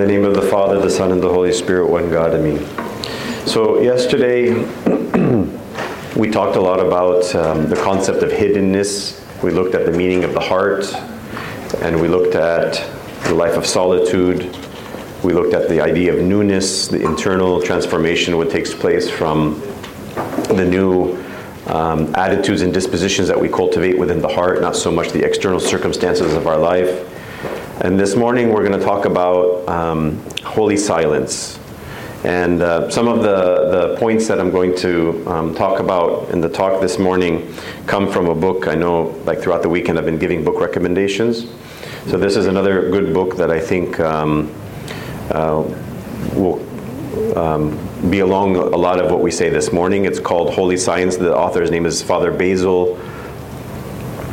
the name of the Father, the Son, and the Holy Spirit, one God, Amen. So, yesterday we talked a lot about um, the concept of hiddenness. We looked at the meaning of the heart, and we looked at the life of solitude. We looked at the idea of newness, the internal transformation, what takes place from the new um, attitudes and dispositions that we cultivate within the heart, not so much the external circumstances of our life. And this morning we're going to talk about um, holy silence. And uh, some of the, the points that I'm going to um, talk about in the talk this morning come from a book. I know, like throughout the weekend, I've been giving book recommendations. So this is another good book that I think um, uh, will um, be along a lot of what we say this morning. It's called Holy Silence. The author's name is Father Basil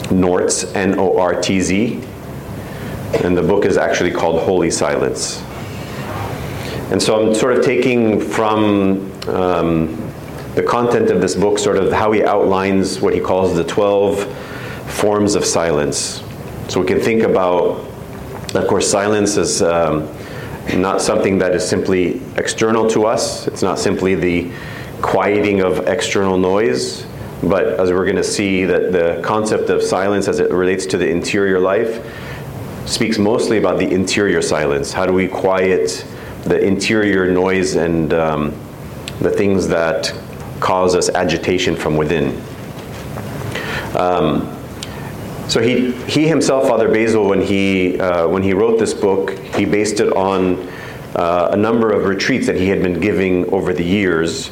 Nortz, N O R T Z and the book is actually called Holy Silence. And so I'm sort of taking from um, the content of this book, sort of how he outlines what he calls the 12 forms of silence. So we can think about, of course, silence is um, not something that is simply external to us, it's not simply the quieting of external noise. But as we're going to see, that the concept of silence as it relates to the interior life speaks mostly about the interior silence. How do we quiet the interior noise and um, the things that cause us agitation from within? Um, so he, he himself, Father Basil, when he, uh, when he wrote this book, he based it on uh, a number of retreats that he had been giving over the years.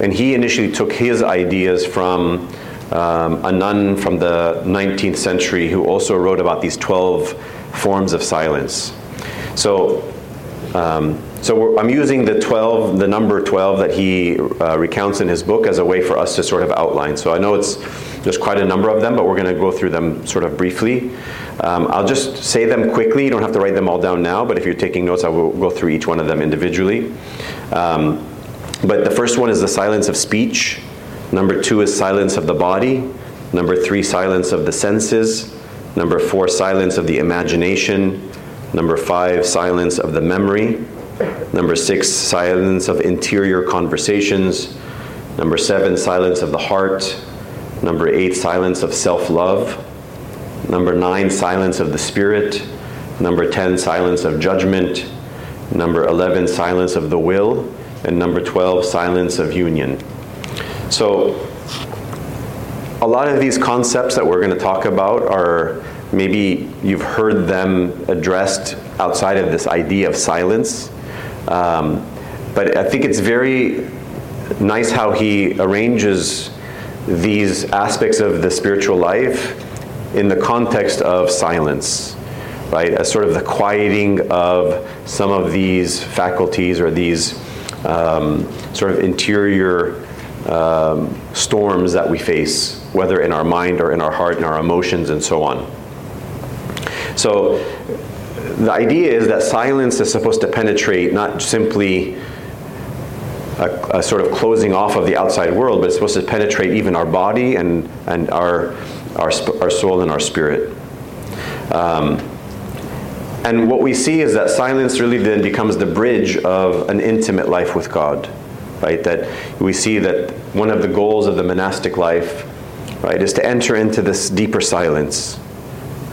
And he initially took his ideas from um, a nun from the 19th century who also wrote about these 12 forms of silence. So, um, so I'm using the 12, the number 12 that he uh, recounts in his book as a way for us to sort of outline. So I know it's there's quite a number of them, but we're going to go through them sort of briefly. Um, I'll just say them quickly. You don't have to write them all down now, but if you're taking notes, I will go through each one of them individually. Um, but the first one is the silence of speech. Number two is silence of the body. Number three, silence of the senses. Number four, silence of the imagination. Number five, silence of the memory. Number six, silence of interior conversations. Number seven, silence of the heart. Number eight, silence of self love. Number nine, silence of the spirit. Number 10, silence of judgment. Number 11, silence of the will. And number 12, silence of union. So, a lot of these concepts that we're going to talk about are maybe you've heard them addressed outside of this idea of silence. Um, but I think it's very nice how he arranges these aspects of the spiritual life in the context of silence, right? As sort of the quieting of some of these faculties or these um, sort of interior um, storms that we face, whether in our mind or in our heart, in our emotions, and so on. So, the idea is that silence is supposed to penetrate not simply a, a, sort of closing off of the outside world, but it's supposed to penetrate even our body and, and our, our, our soul and our spirit. Um, and what we see is that silence really then becomes the bridge of an intimate life with God right? That we see that one of the goals of the monastic life, right, is to enter into this deeper silence.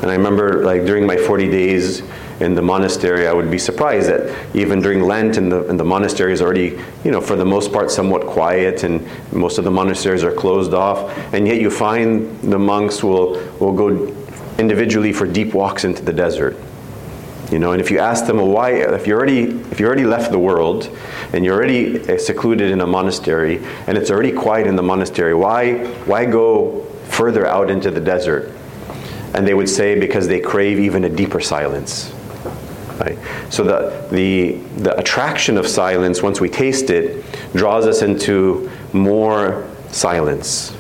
And I remember, like, during my 40 days in the monastery, I would be surprised that even during Lent, and the, and the monastery is already, you know, for the most part, somewhat quiet, and most of the monasteries are closed off. And yet, you find the monks will will go individually for deep walks into the desert you know, and if you ask them, well, why, if you already, if you already left the world and you're already uh, secluded in a monastery and it's already quiet in the monastery, why, why go further out into the desert? And they would say because they crave even a deeper silence. Right? So the, the, the attraction of silence, once we taste it, draws us into more silence.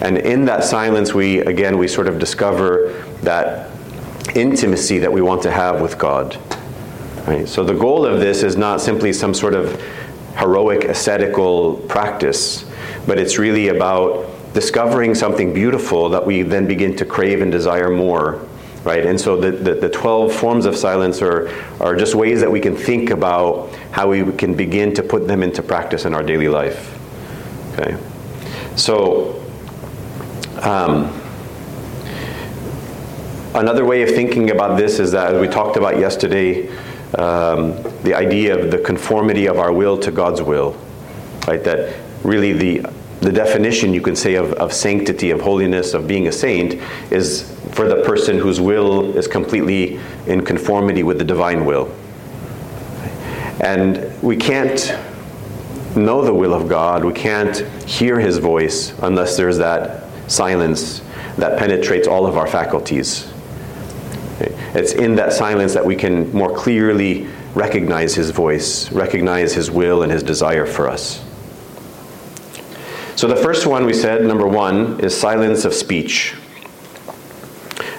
And in that silence, we, again, we sort of discover that intimacy that we want to have with God. Right? So the goal of this is not simply some sort of heroic ascetical practice, but it's really about discovering something beautiful that we then begin to crave and desire more right? And so the, the, the 12 forms of silence are, are just ways that we can think about how we can begin to put them into practice in our daily life. Okay? So, um, another way of thinking about this is that, as we talked about yesterday, um, the idea of the conformity of our will to God's will, right? That really the the definition you can say of, of sanctity, of holiness, of being a saint is for the person whose will is completely in conformity with the divine will. And we can't know the will of God, we can't hear his voice unless there's that silence that penetrates all of our faculties. It's in that silence that we can more clearly recognize his voice, recognize his will and his desire for us. So the first one we said, number one, is silence of speech.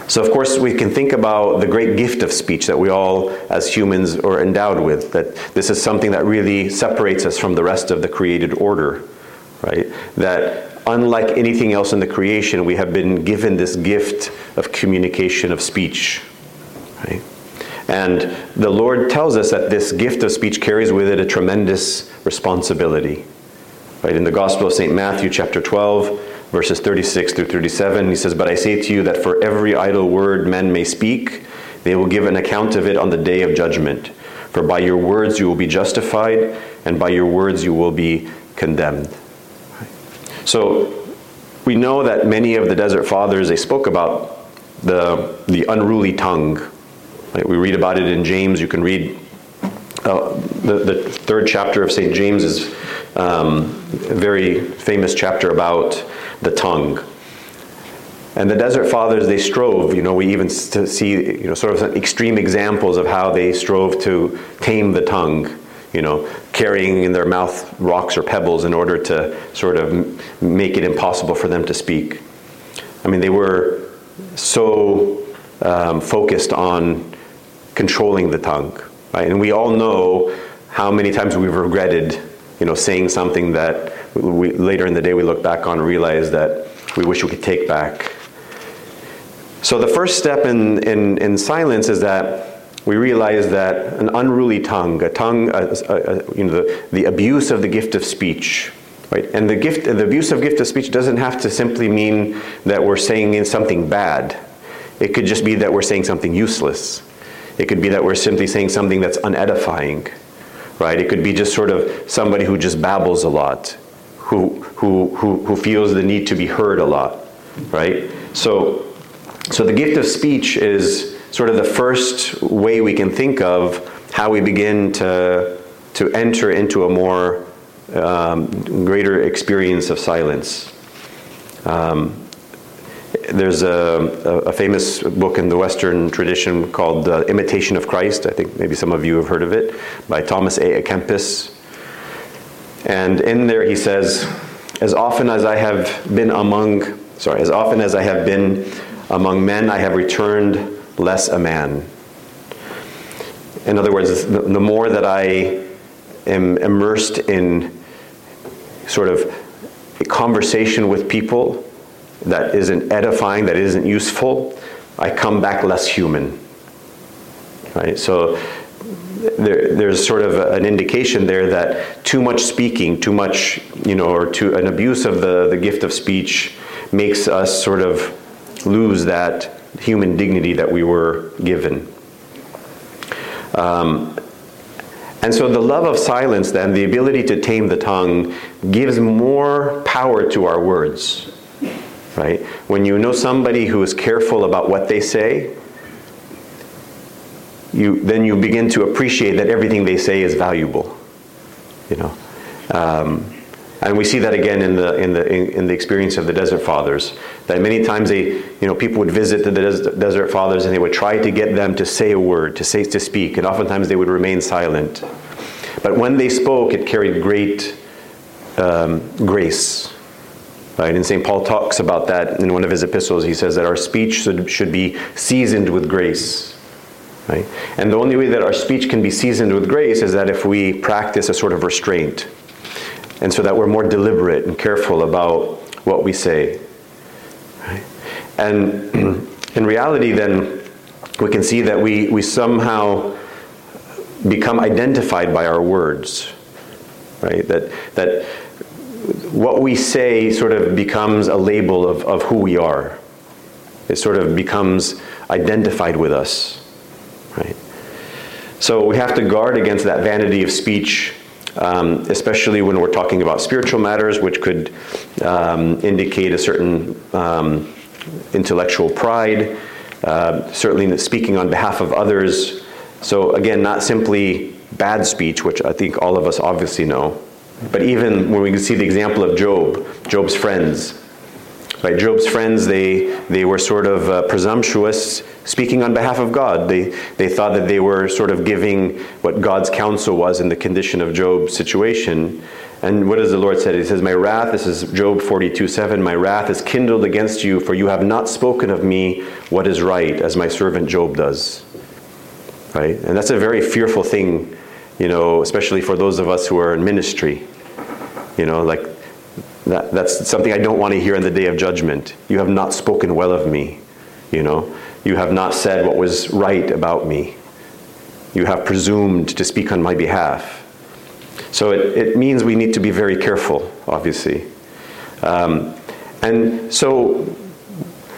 So, of course, we can think about the great gift of speech that we all, as humans, are endowed with. That this is something that really separates us from the rest of the created order, right? That unlike anything else in the creation, we have been given this gift of communication of speech, right? And the Lord tells us that this gift of speech carries with it a tremendous responsibility. Right? In the Gospel of St. Matthew, chapter 12, verses 36 through 37, he says, But I say to you that for every idle word men may speak, they will give an account of it on the day of judgment. For by your words you will be justified, and by your words you will be condemned. So we know that many of the desert fathers they spoke about the the unruly tongue. We read about it in James. You can read uh, the, the third chapter of St. James is um, a very famous chapter about the tongue. And the Desert Fathers, they strove, you know, we even see, you know, sort of extreme examples of how they strove to tame the tongue, you know, carrying in their mouth rocks or pebbles in order to sort of make it impossible for them to speak. I mean, they were so um, focused on controlling the tongue. Right? And we all know how many times we've regretted, you know, saying something that we, later in the day we look back on and realize that we wish we could take back. So the first step in, in, in silence is that we realize that an unruly tongue, a tongue, a, a, a, you know, the, the abuse of the gift of speech, right? And the gift, the abuse of gift of speech doesn't have to simply mean that we're saying something bad. It could just be that we're saying something useless. It could be that we're simply saying something that's unedifying, right? It could be just sort of somebody who just babbles a lot, who, who, who, who feels the need to be heard a lot, right? So, so the gift of speech is sort of the first way we can think of how we begin to, to enter into a more um, greater experience of silence. Um, there's a, a, famous book in the Western tradition called uh, Imitation of Christ. I think maybe some of you have heard of it, by Thomas A. Kempis. And in there he says, as often as I have been among, sorry, as often as I have been among men, I have returned less a man. In other words, the, the more that I am immersed in sort of a conversation with people, that isn't edifying, that isn't useful, I come back less human. Right? So there, there's sort of an indication there that too much speaking, too much, you know, or too, an abuse of the, the gift of speech makes us sort of lose that human dignity that we were given. Um, and so the love of silence, then, the ability to tame the tongue, gives more power to our words right? When you know somebody who is careful about what they say, you, then you begin to appreciate that everything they say is valuable, you know. Um, and we see that again in the, in, the, in, in, the experience of the Desert Fathers. That many times they, you know, people would visit the Desert Fathers and they would try to get them to say a word, to say, to speak, and oftentimes they would remain silent. But when they spoke, it carried great um, grace Right? And St. Paul talks about that in one of his epistles. He says that our speech should, should be seasoned with grace. Right? And the only way that our speech can be seasoned with grace is that if we practice a sort of restraint. And so that we're more deliberate and careful about what we say. Right? And in reality, then, we can see that we, we somehow become identified by our words, right? That, that what we say sort of becomes a label of, of who we are. It sort of becomes identified with us, right? So we have to guard against that vanity of speech, um, especially when we're talking about spiritual matters, which could um, indicate a certain um, intellectual pride, uh, certainly speaking on behalf of others. So, again, not simply bad speech, which I think all of us obviously know, but even when we see the example of Job, Job's friends, right? Job's friends, they, they were sort of uh, presumptuous, speaking on behalf of God. They, they thought that they were sort of giving what God's counsel was in the condition of Job's situation. And what does the Lord say? He says, My wrath, this is Job 42 7, my wrath is kindled against you, for you have not spoken of me what is right, as my servant Job does. Right? And that's a very fearful thing, you know, especially for those of us who are in ministry. You know, like that, that's something I don't want to hear in the day of judgment. You have not spoken well of me. You know, you have not said what was right about me. You have presumed to speak on my behalf. So it, it means we need to be very careful, obviously. Um, and so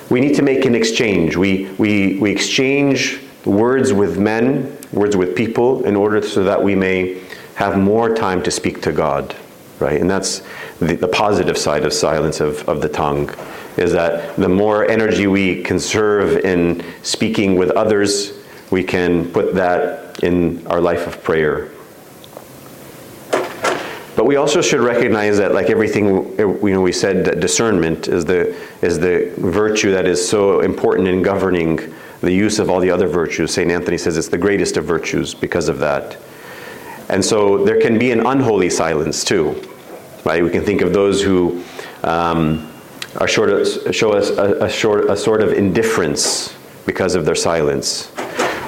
we need to make an exchange. We, we, we exchange words with men, words with people, in order so that we may have more time to speak to God, right? And that's the, the positive side of silence of, of the tongue, is that the more energy we conserve in speaking with others, we can put that in our life of prayer. But we also should recognize that, like everything, eh, you know, we said that discernment is the is the virtue that is so important in governing the use of all the other virtues. Saint Anthony says it's the greatest of virtues because of that. And so there can be an unholy silence too, right? We can think of those who um, are short of, show us a, a, short, a sort of indifference because of their silence,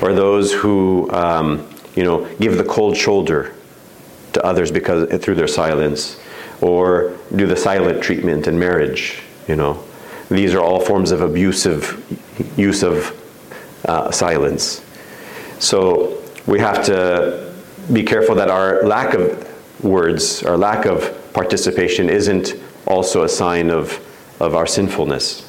or those who um, you know give the cold shoulder to others because through their silence, or do the silent treatment in marriage. You know, these are all forms of abusive use of uh, silence. So we have to be careful that our lack of words, our lack of participation, isn't also a sign of, of our sinfulness.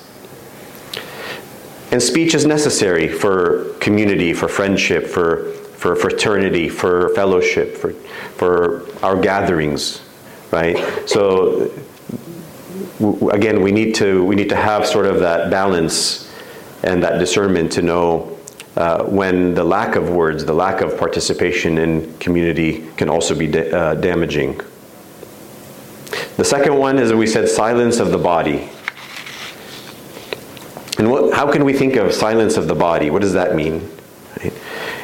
And speech is necessary for community, for friendship, for, for fraternity, for fellowship, for, for our gatherings, right? So again, we need to we need to have sort of that balance and that discernment to know uh, when the lack of words, the lack of participation in community can also be da- uh, damaging. The second one is we said silence of the body. And what, how can we think of silence of the body? What does that mean? Right?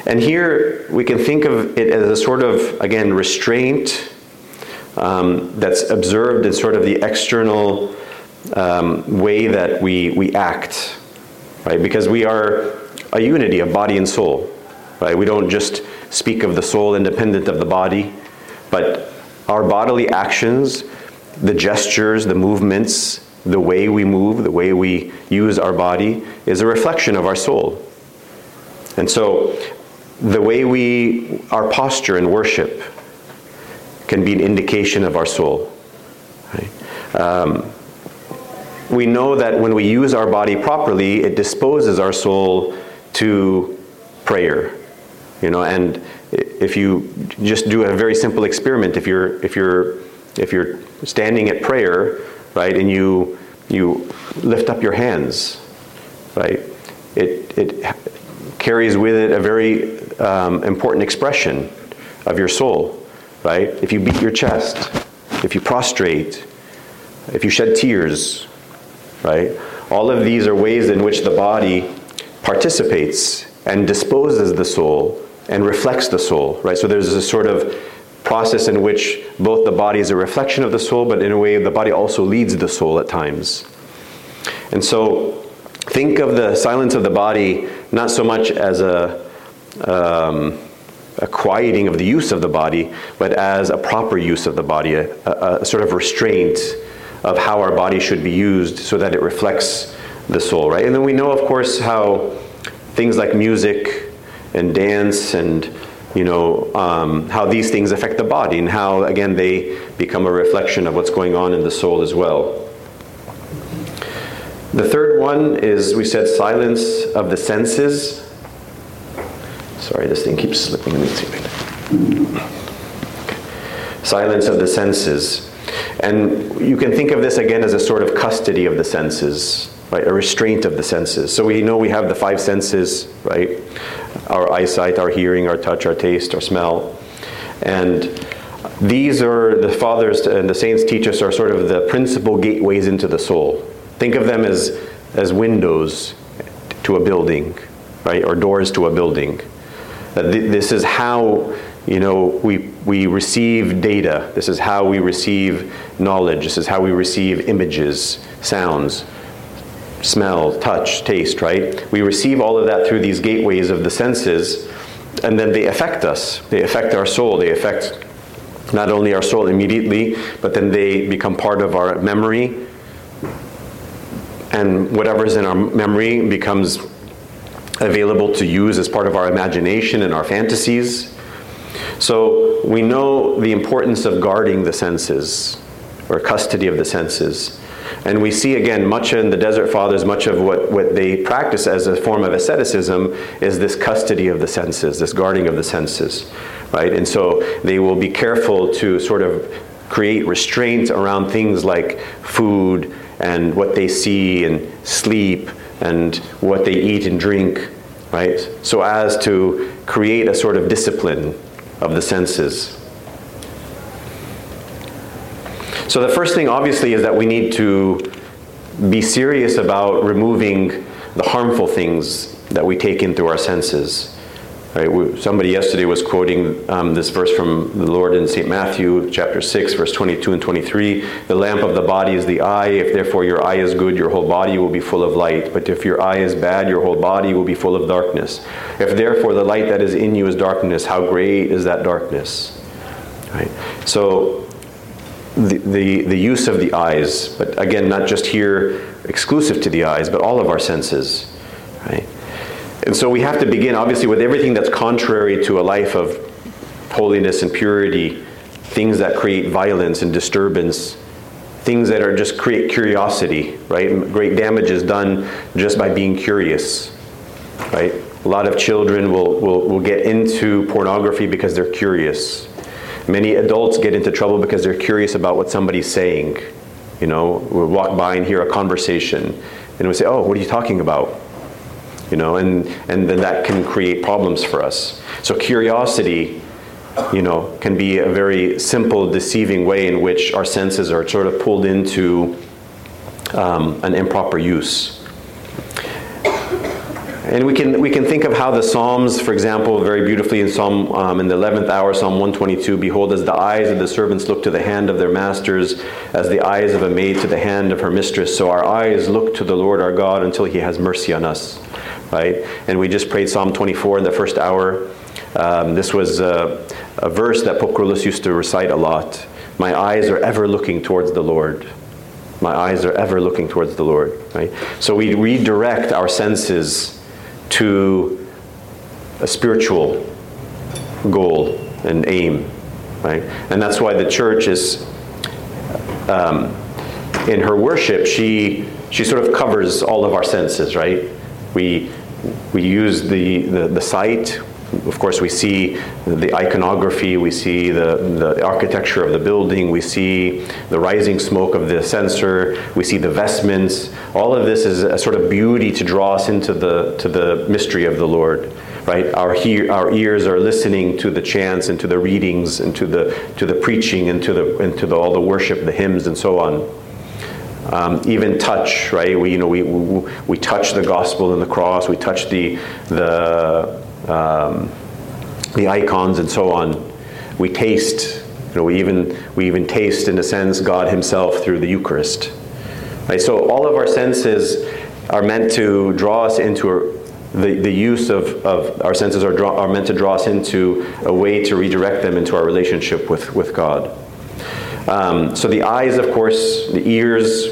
And here we can think of it as a sort of, again, restraint um, that's observed in sort of the external um, way that we, we act, right? Because we are a unity of body and soul, right? We don't just speak of the soul independent of the body, but our bodily actions, the gestures, the movements, the way we move, the way we use our body is a reflection of our soul. And so the way we, our posture in worship can be an indication of our soul. Right? Um, we know that when we use our body properly, it disposes our soul to prayer. You know, and if you just do a very simple experiment, if you're if you're if you're standing at prayer, right, and you you lift up your hands, right, it it carries with it a very um, important expression of your soul, right? If you beat your chest, if you prostrate, if you shed tears, right? All of these are ways in which the body participates and disposes the soul and reflects the soul, right? So there's a sort of process in which both the body is a reflection of the soul, but in a way the body also leads the soul at times. And so think of the silence of the body not so much as a, um, a quieting of the use of the body, but as a proper use of the body, a, a, a sort of restraint of how our body should be used so that it reflects the soul, right? And then we know, of course, how things like music and dance and you know um, how these things affect the body and how again they become a reflection of what's going on in the soul as well. The third one is we said silence of the senses. Sorry, this thing keeps slipping. Let me see. Silence of the senses. And you can think of this again as a sort of custody of the senses, right? A restraint of the senses. So we know we have the five senses, right? Our eyesight, our hearing, our touch, our taste, our smell. And these are the fathers and the saints teach us are sort of the principal gateways into the soul. Think of them as, as windows to a building, right? Or doors to a building. Uh, this is how you know we, we receive data. This is how we receive knowledge. This is how we receive images, sounds, smell, touch, taste, right? We receive all of that through these gateways of the senses, and then they affect us. They affect our soul. They affect not only our soul immediately, but then they become part of our memory. And whatever's in our memory becomes available to use as part of our imagination and our fantasies. So we know the importance of guarding the senses or custody of the senses. And we see again, much in the Desert Fathers, much of what, what they practice as a form of asceticism is this custody of the senses, this guarding of the senses, right? And so they will be careful to sort of create restraint around things like food and what they see and sleep and what they eat and drink, right? So as to create a sort of discipline of the senses. So, the first thing, obviously, is that we need to be serious about removing the harmful things that we take in through our senses. Right? Somebody yesterday was quoting um, this verse from the Lord in St. Matthew chapter 6, verse 22 and 23. The lamp of the body is the eye. If therefore your eye is good, your whole body will be full of light. But if your eye is bad, your whole body will be full of darkness. If therefore the light that is in you is darkness, how great is that darkness? Right? So the, the, the use of the eyes, but again, not just here exclusive to the eyes, but all of our senses. Right? And so we have to begin, obviously, with everything that's contrary to a life of holiness and purity, things that create violence and disturbance, things that are just create curiosity, right? Great damage is done just by being curious, right? A lot of children will, will, will get into pornography because they're curious. Many adults get into trouble because they're curious about what somebody's saying. You know, we walk by and hear a conversation, and we say, Oh, what are you talking about? you know, and, and then that can create problems for us. So curiosity, you know, can be a very simple, deceiving way in which our senses are sort of pulled into um, an improper use. And we can, we can think of how the Psalms, for example, very beautifully in Psalm um, in the 11th hour, Psalm 122, behold, as the eyes of the servants look to the hand of their masters, as the eyes of a maid to the hand of her mistress, so our eyes look to the Lord our God until he has mercy on us right? And we just prayed Psalm 24 in the first hour. Um, this was a, a, verse that Pope Kyrillos used to recite a lot. My eyes are ever looking towards the Lord. My eyes are ever looking towards the Lord, right? So we redirect our senses to a spiritual goal and aim, right? And that's why the church is, um, in her worship, she she sort of covers all of our senses, right? We, we use the, the, the sight. Of course, we see the iconography, we see the, the architecture of the building, we see the rising smoke of the censer, we see the vestments. All of this is a sort of beauty to draw us into the, to the mystery of the Lord. Right? Our, he- our ears are listening to the chants and to the readings and to the, to the preaching and to, the, and to the, all the worship, the hymns, and so on. Um, even touch, right? We, you know, we, we, we, touch the gospel and the cross. We touch the, the, um, the icons and so on. We taste, you know, we even, we even taste, in a sense, God himself through the Eucharist. Right? So all of our senses are meant to draw us into the, the use of, of our senses are, draw, are meant to draw us into a way to redirect them into our relationship with, with God. Um, so the eyes, of course, the ears,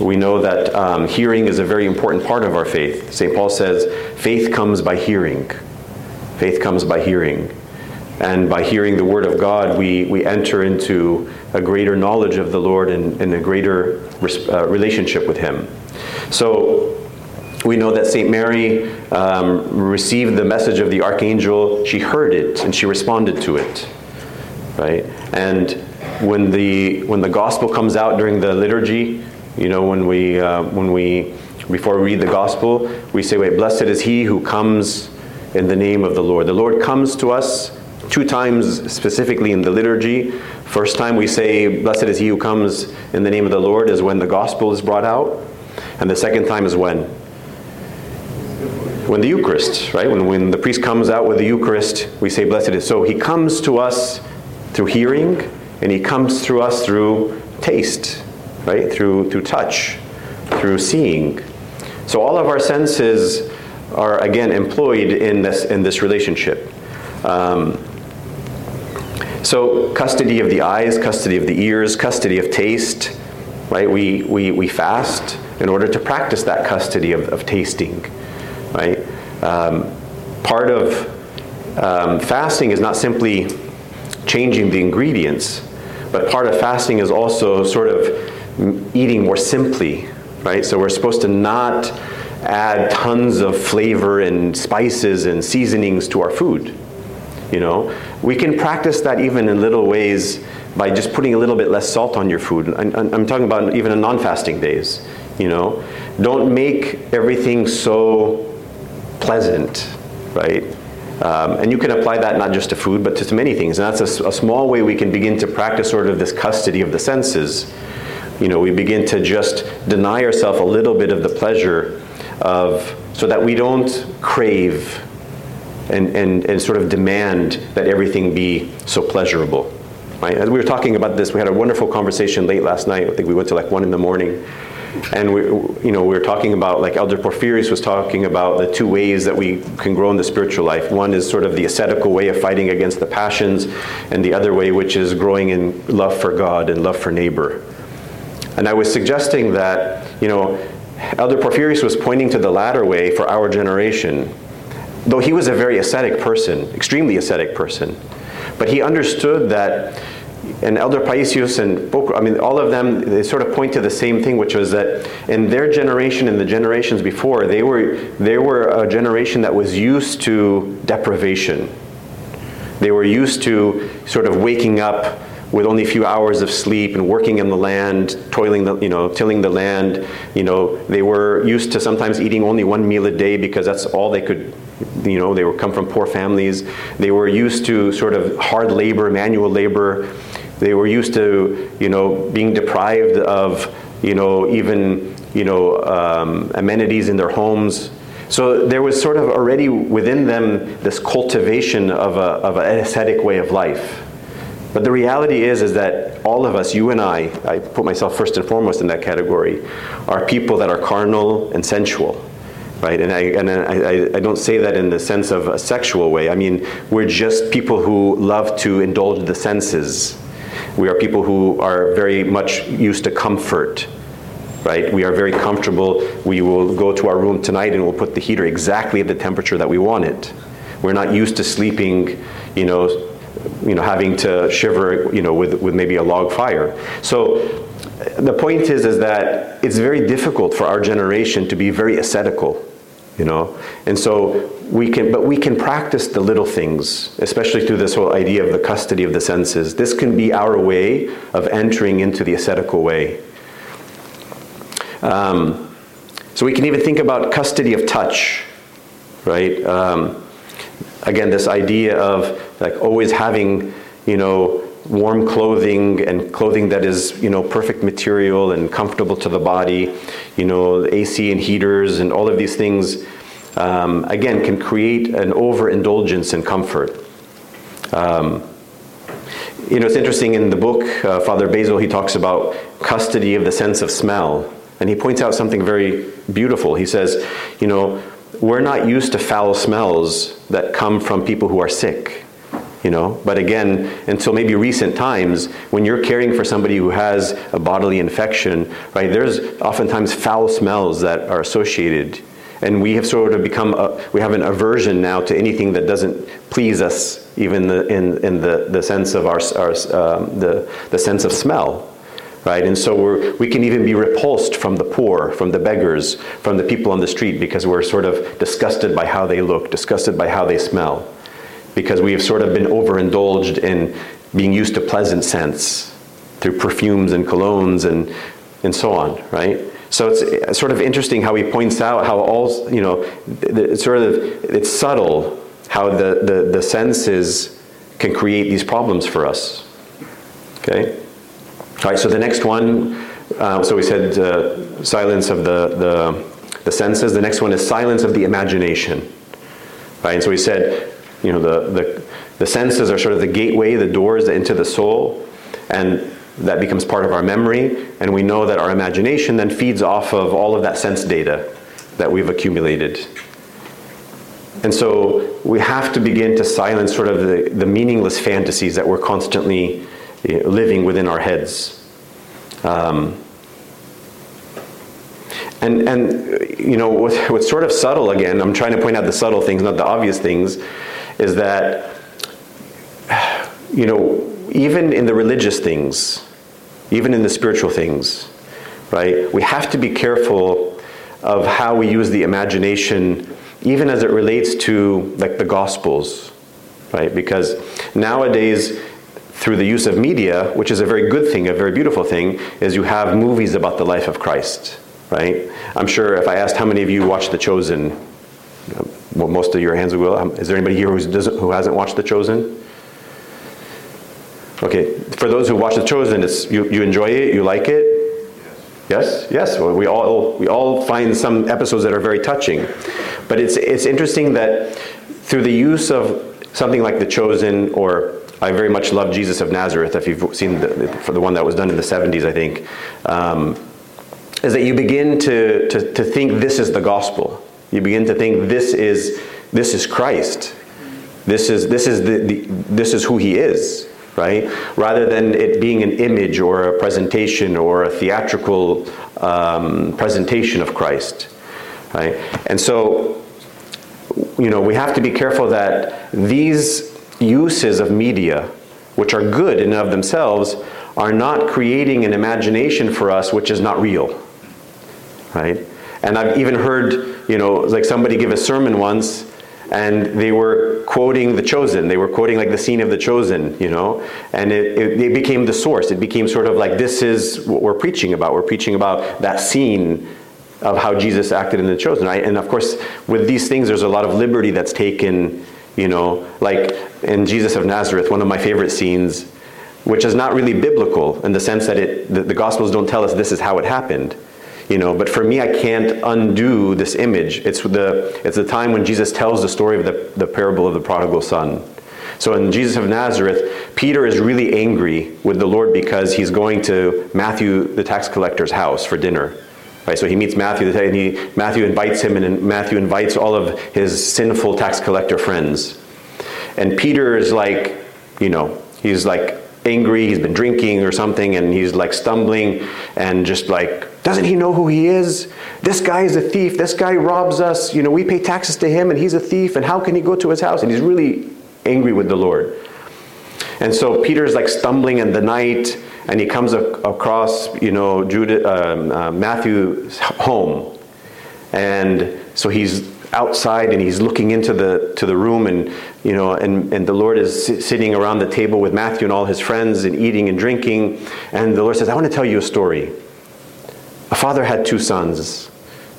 We know that um, hearing is a very important part of our faith. St. Paul says, faith comes by hearing. Faith comes by hearing. And by hearing the Word of God, we, we enter into a greater knowledge of the Lord and, and a greater uh, relationship with Him. So we know that St. Mary um, received the message of the archangel. She heard it and she responded to it. Right? And when the, when the gospel comes out during the liturgy, you know, when we, uh, when we, before we read the gospel, we say, wait, blessed is he who comes in the name of the Lord. The Lord comes to us two times specifically in the liturgy. First time we say, blessed is he who comes in the name of the Lord, is when the gospel is brought out. And the second time is when? When the Eucharist, right? When, when the priest comes out with the Eucharist, we say, blessed is. So he comes to us through hearing, and he comes through us through taste right? Through, through touch, through seeing. So all of our senses are, again, employed in this, in this relationship. Um, so custody of the eyes, custody of the ears, custody of taste, right? We, we, we fast in order to practice that custody of, of tasting, right? Um, part of um, fasting is not simply changing the ingredients, but part of fasting is also sort of eating more simply, right? So we're supposed to not add tons of flavor and spices and seasonings to our food. You know, we can practice that even in little ways by just putting a little bit less salt on your food. I'm, I'm talking about even in non-fasting days. You know, don't make everything so pleasant, right? Um, and you can apply that not just to food, but to, to many things. And that's a, a small way we can begin to practice sort of this custody of the senses you know, we begin to just deny ourselves a little bit of the pleasure of, so that we don't crave and, and, and sort of demand that everything be so pleasurable. Right? As we were talking about this, we had a wonderful conversation late last night. I think we went to like one in the morning. And we, you know, we were talking about, like Elder Porphyrius was talking about the two ways that we can grow in the spiritual life. One is sort of the ascetical way of fighting against the passions, and the other way, which is growing in love for God and love for neighbor. And I was suggesting that, you know, Elder Porphyrius was pointing to the latter way for our generation, though he was a very ascetic person, extremely ascetic person. But he understood that, and Elder Paisius and I mean, all of them, they sort of point to the same thing, which was that in their generation and the generations before, they were, they were a generation that was used to deprivation. They were used to sort of waking up with only a few hours of sleep and working in the land, toiling the, you know, tilling the land. You know, they were used to sometimes eating only one meal a day because that's all they could, you know, they were come from poor families. They were used to sort of hard labor, manual labor. They were used to, you know, being deprived of, you know, even, you know, um, amenities in their homes. So there was sort of already within them this cultivation of, a, of an ascetic way of life. But the reality is, is that all of us, you and I, I put myself first and foremost in that category, are people that are carnal and sensual. Right, and, I, and I, I don't say that in the sense of a sexual way. I mean, we're just people who love to indulge the senses. We are people who are very much used to comfort, right? We are very comfortable. We will go to our room tonight and we'll put the heater exactly at the temperature that we want it. We're not used to sleeping, you know, you know, having to shiver, you know, with, with maybe a log fire. So the point is, is that it's very difficult for our generation to be very ascetical, you know, and so we can, but we can practice the little things, especially through this whole idea of the custody of the senses. This can be our way of entering into the ascetical way. Um, so we can even think about custody of touch, right? Um, again, this idea of like always having, you know, warm clothing and clothing that is, you know, perfect material and comfortable to the body, you know, AC and heaters and all of these things, um, again, can create an overindulgence in comfort. Um, you know, it's interesting in the book, uh, Father Basil, he talks about custody of the sense of smell. And he points out something very beautiful. He says, you know, we're not used to foul smells that come from people who are sick. You know? But again until maybe recent times when you're caring for somebody who has a bodily infection right there's oftentimes foul smells that are associated. And we have sort of become a, we have an aversion now to anything that doesn't please us even the, in, in the, the sense of our, our um, the, the sense of smell right? And so we're, we can even be repulsed from the poor from the beggars from the people on the street because we're sort of disgusted by how they look disgusted by how they smell because we have sort of been overindulged in being used to pleasant scents through perfumes and colognes and, and so on, right? So it's sort of interesting how he points out how all, you know, it's sort of, it's subtle how the, the, the senses can create these problems for us. Okay? All right, so the next one, uh, so we said uh, silence of the, the, the senses. The next one is silence of the imagination. Right, and so we said you know, the, the, the senses are sort of the gateway, the doors into the soul, and that becomes part of our memory. And we know that our imagination then feeds off of all of that sense data that we've accumulated. And so we have to begin to silence sort of the, the meaningless fantasies that we're constantly living within our heads. Um, and, and you know, what's sort of subtle again, I'm trying to point out the subtle things, not the obvious things, is that, you know, even in the religious things, even in the spiritual things, right, we have to be careful of how we use the imagination, even as it relates to like the Gospels, right? Because nowadays, through the use of media, which is a very good thing, a very beautiful thing, is you have movies about the life of Christ, right? I'm sure if I asked how many of you watched The Chosen, well, most of your hands will. Um, is there anybody here who hasn't watched The Chosen? Okay, for those who watch The Chosen, it's, you, you enjoy it, you like it? Yes, yes. Well, we all we all find some episodes that are very touching, but it's it's interesting that through the use of something like The Chosen, or I very much love Jesus of Nazareth. If you've seen the, for the one that was done in the '70s, I think, um, is that you begin to, to to think this is the gospel. You begin to think this is this is Christ. This is this is the, the this is who he is, right? Rather than it being an image or a presentation or a theatrical um, presentation of Christ, right? And so, you know, we have to be careful that these uses of media, which are good in and of themselves, are not creating an imagination for us which is not real, right? And I've even heard, you know, like somebody give a sermon once and they were quoting The Chosen. They were quoting like the scene of The Chosen, you know, and it, it, it, became the source. It became sort of like this is what we're preaching about. We're preaching about that scene of how Jesus acted in The Chosen. I, and of course, with these things, there's a lot of liberty that's taken, you know, like in Jesus of Nazareth, one of my favorite scenes, which is not really biblical in the sense that it, the, the Gospels don't tell us this is how it happened you know but for me i can't undo this image. It's the it's the time when jesus tells the story of the, the parable of the prodigal son. So in jesus of nazareth peter is really angry with the lord because he's going to matthew the tax collector's house for dinner. Right? So he meets matthew and he, matthew invites him and matthew invites all of his sinful tax collector friends. And peter is like you know he's like angry he's been drinking or something and he's like stumbling and just like doesn't he know who he is? This guy is a thief. This guy robs us. You know, we pay taxes to him and he's a thief. And how can he go to his house? And he's really angry with the Lord. And so Peter's like stumbling in the night and he comes across, you know, Judah, um, uh, Matthew's home. And so he's outside and he's looking into the to the room and you know and, and the lord is sitting around the table with matthew and all his friends and eating and drinking and the lord says i want to tell you a story a father had two sons,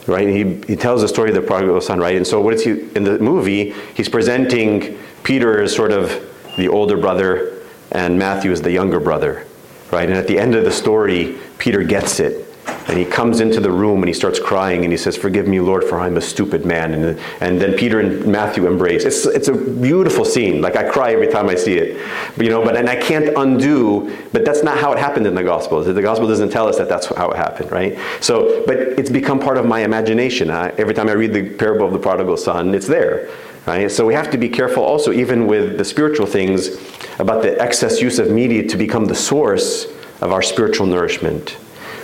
right? He, he tells the story of the prodigal son, right? And so what is he, in the movie, he's presenting Peter as sort of the older brother and Matthew as the younger brother, right? And at the end of the story, Peter gets it and he comes into the room and he starts crying and he says, Forgive me, Lord, for I'm a stupid man. And, and then Peter and Matthew embrace. It's, it's a beautiful scene. Like I cry every time I see it. But, you know, but and I can't undo, but that's not how it happened in the Gospels. The Gospel doesn't tell us that that's how it happened, right? So, but it's become part of my imagination. I, every time I read the parable of the prodigal son, it's there. Right? So we have to be careful also, even with the spiritual things, about the excess use of media to become the source of our spiritual nourishment.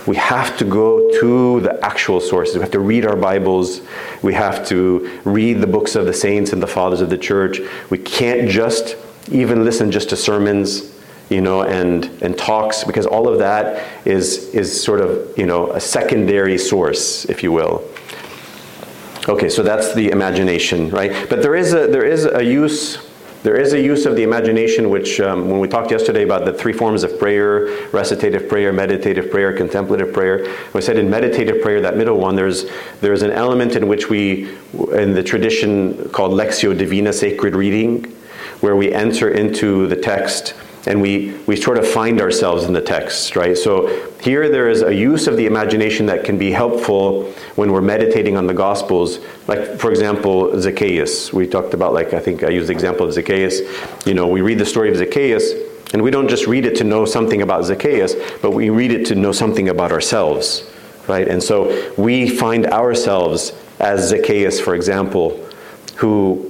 We have to go to the actual sources. We have to read our Bibles. We have to read the books of the saints and the fathers of the church. We can't just even listen just to sermons, you know, and, and talks, because all of that is, is sort of, you know, a secondary source, if you will. Okay, so that's the imagination, right? But there is a, there is a use there is a use of the imagination, which, um, when we talked yesterday about the three forms of prayer recitative prayer, meditative prayer, contemplative prayer we said in meditative prayer, that middle one, there's, there's an element in which we, in the tradition called Lectio Divina, sacred reading, where we enter into the text and we, we sort of find ourselves in the text, right? So here there is a use of the imagination that can be helpful when we're meditating on the Gospels. Like, for example, Zacchaeus. We talked about, like, I think I used the example of Zacchaeus. You know, we read the story of Zacchaeus, and we don't just read it to know something about Zacchaeus, but we read it to know something about ourselves, right? And so we find ourselves as Zacchaeus, for example, who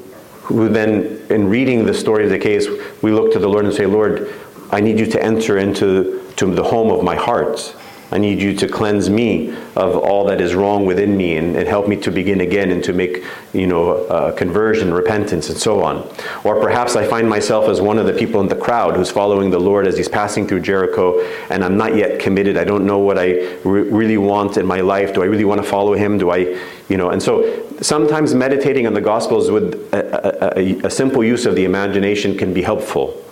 who then, in reading the story of Zacchaeus, we look to the Lord and say, Lord, I need you to enter into to the home of my heart. I need you to cleanse me of all that is wrong within me and, and help me to begin again and to make, you know, uh, conversion, repentance, and so on. Or perhaps I find myself as one of the people in the crowd who's following the Lord as he's passing through Jericho and I'm not yet committed. I don't know what I re- really want in my life. Do I really want to follow him? Do I, you know, and so sometimes meditating on the Gospels with a, a, a, simple use of the imagination can be helpful.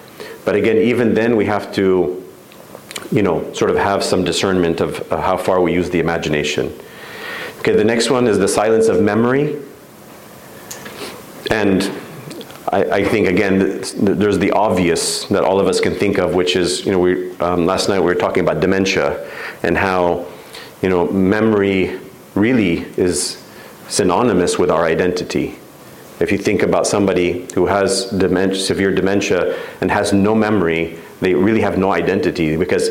But again, even then, we have to, you know, sort of have some discernment of how far we use the imagination. Okay, the next one is the silence of memory. And I, I think, again, there's the obvious that all of us can think of, which is, you know, we, um, last night we were talking about dementia and how, you know, memory really is synonymous with our identity. If you think about somebody who has dementia, severe dementia and has no memory, they really have no identity because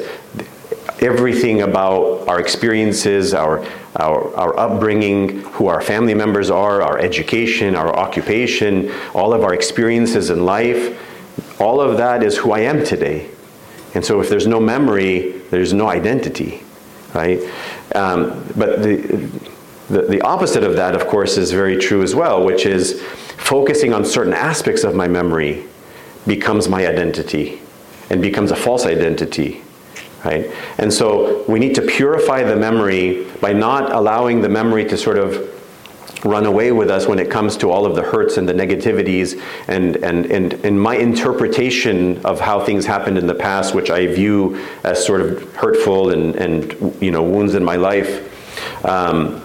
everything about our experiences, our, our, our upbringing, who our family members are, our education, our occupation, all of our experiences in life, all of that is who I am today. And so if there's no memory, there's no identity, right? Um, but the, the, the opposite of that, of course, is very true as well, which is focusing on certain aspects of my memory becomes my identity and becomes a false identity. Right? And so we need to purify the memory by not allowing the memory to sort of run away with us when it comes to all of the hurts and the negativities and, and, and, and my interpretation of how things happened in the past, which I view as sort of hurtful and, and you know, wounds in my life. Um,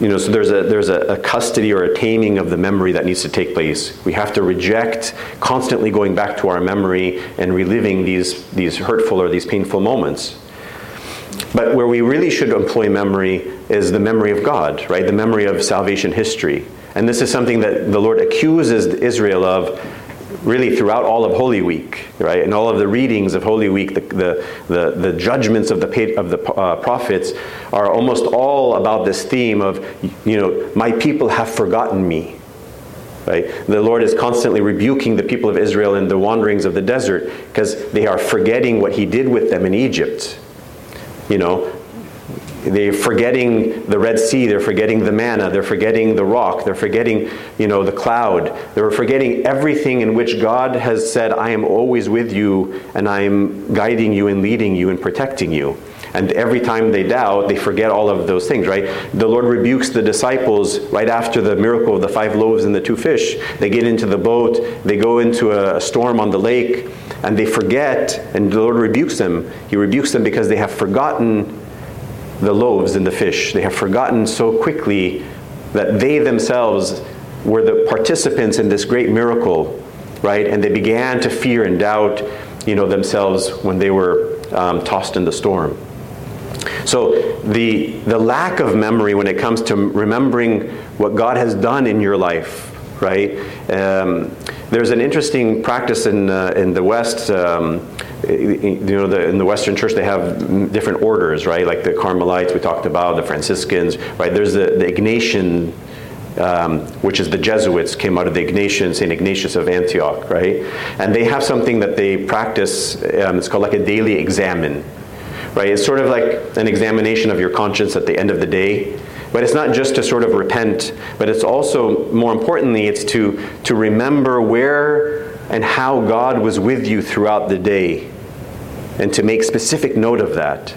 you know, so there's a there's a, a, custody or a taming of the memory that needs to take place. We have to reject constantly going back to our memory and reliving these these hurtful or these painful moments. But where we really should employ memory is the memory of God, right? The memory of salvation history. And this is something that the Lord accuses Israel of really throughout all of Holy Week, right? And all of the readings of Holy Week, the, the, the, the judgments of the, of the uh, prophets are almost all about this theme of, you know, my people have forgotten me. Right? The Lord is constantly rebuking the people of Israel in the wanderings of the desert because they are forgetting what He did with them in Egypt. You know, they're forgetting the Red Sea, they're forgetting the manna, they're forgetting the rock, they're forgetting, you know, the cloud. They're forgetting everything in which God has said, I am always with you and I am guiding you and leading you and protecting you. And every time they doubt, they forget all of those things, right? The Lord rebukes the disciples right after the miracle of the five loaves and the two fish. They get into the boat, they go into a storm on the lake, and they forget, and the Lord rebukes them. He rebukes them because they have forgotten the loaves and the fish. They have forgotten so quickly that they themselves were the participants in this great miracle, right? And they began to fear and doubt, you know, themselves when they were um, tossed in the storm. So the the lack of memory when it comes to remembering what God has done in your life, right? Um, there's an interesting practice in uh, in the West. Um, you know, the, in the Western Church, they have different orders, right? Like the Carmelites we talked about, the Franciscans, right? There's the, the Ignatian um, which is the Jesuits, came out of the Ignatian, St. Ignatius of Antioch, right? And they have something that they practice, um, it's called like a daily examen, right? It's sort of like an examination of your conscience at the end of the day. But it's not just to sort of repent, but it's also, more importantly, it's to, to remember where and how God was with you throughout the day and to make specific note of that.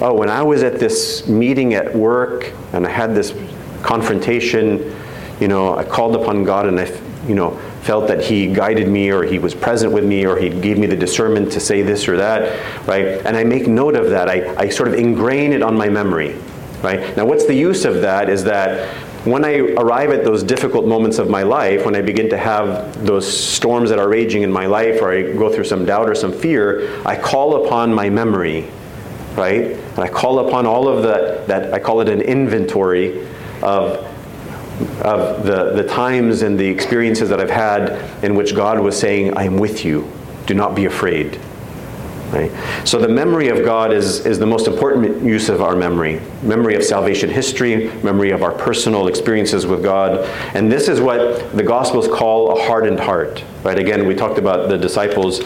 Oh, when I was at this meeting at work and I had this confrontation, you know, I called upon God and I, you know, felt that He guided me or He was present with me or He gave me the discernment to say this or that, right? And I make note of that. I, I sort of ingrain it on my memory, right? Now, what's the use of that is that when I arrive at those difficult moments of my life, when I begin to have those storms that are raging in my life, or I go through some doubt or some fear, I call upon my memory, right? And I call upon all of the, that I call it an inventory of, of the, the times and the experiences that I've had in which God was saying, I am with you. Do not be afraid. Right? So the memory of God is, is the most important use of our memory. Memory of salvation history, memory of our personal experiences with God. And this is what the Gospels call a hardened heart. Right? Again, we talked about the disciples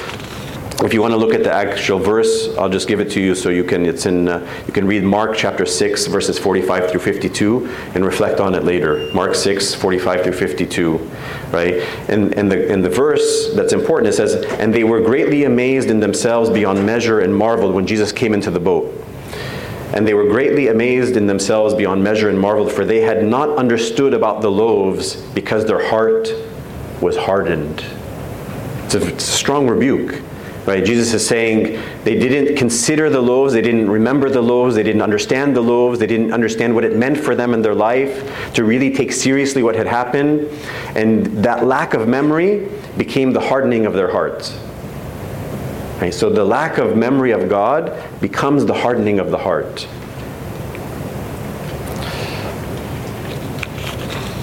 if you want to look at the actual verse, I'll just give it to you so you can. It's in. Uh, you can read Mark chapter six, verses forty-five through fifty-two, and reflect on it later. Mark 6, 45 through fifty-two, right? And and the in the verse that's important, it says, "And they were greatly amazed in themselves beyond measure and marveled when Jesus came into the boat." And they were greatly amazed in themselves beyond measure and marveled, for they had not understood about the loaves because their heart was hardened. It's a, it's a strong rebuke. Right? Jesus is saying they didn't consider the loaves, they didn't remember the loaves, they didn't understand the loaves, they didn't understand what it meant for them in their life to really take seriously what had happened. And that lack of memory became the hardening of their hearts. Right? So the lack of memory of God becomes the hardening of the heart.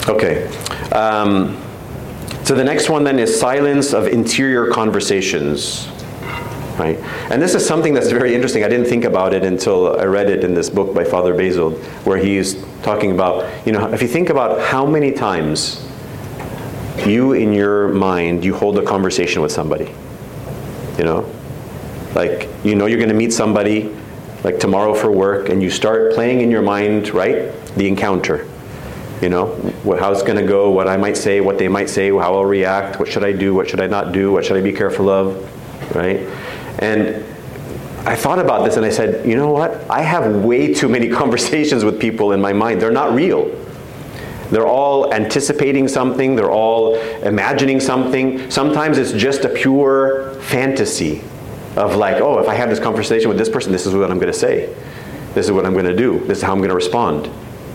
Okay. Um, so the next one then is silence of interior conversations right? And this is something that's very interesting. I didn't think about it until I read it in this book by Father Basil, where he's talking about, you know, if you think about how many times you in your mind you hold a conversation with somebody, you know, like you know you're going to meet somebody like tomorrow for work, and you start playing in your mind, right, the encounter. You know, how it's going to go, what I might say, what they might say, how I'll react, what should I do, what should I not do, what should I be careful of, right? And I thought about this and I said, you know what? I have way too many conversations with people in my mind. They're not real. They're all anticipating something, they're all imagining something. Sometimes it's just a pure fantasy of like, oh, if I have this conversation with this person, this is what I'm going to say. This is what I'm going to do. This is how I'm going to respond.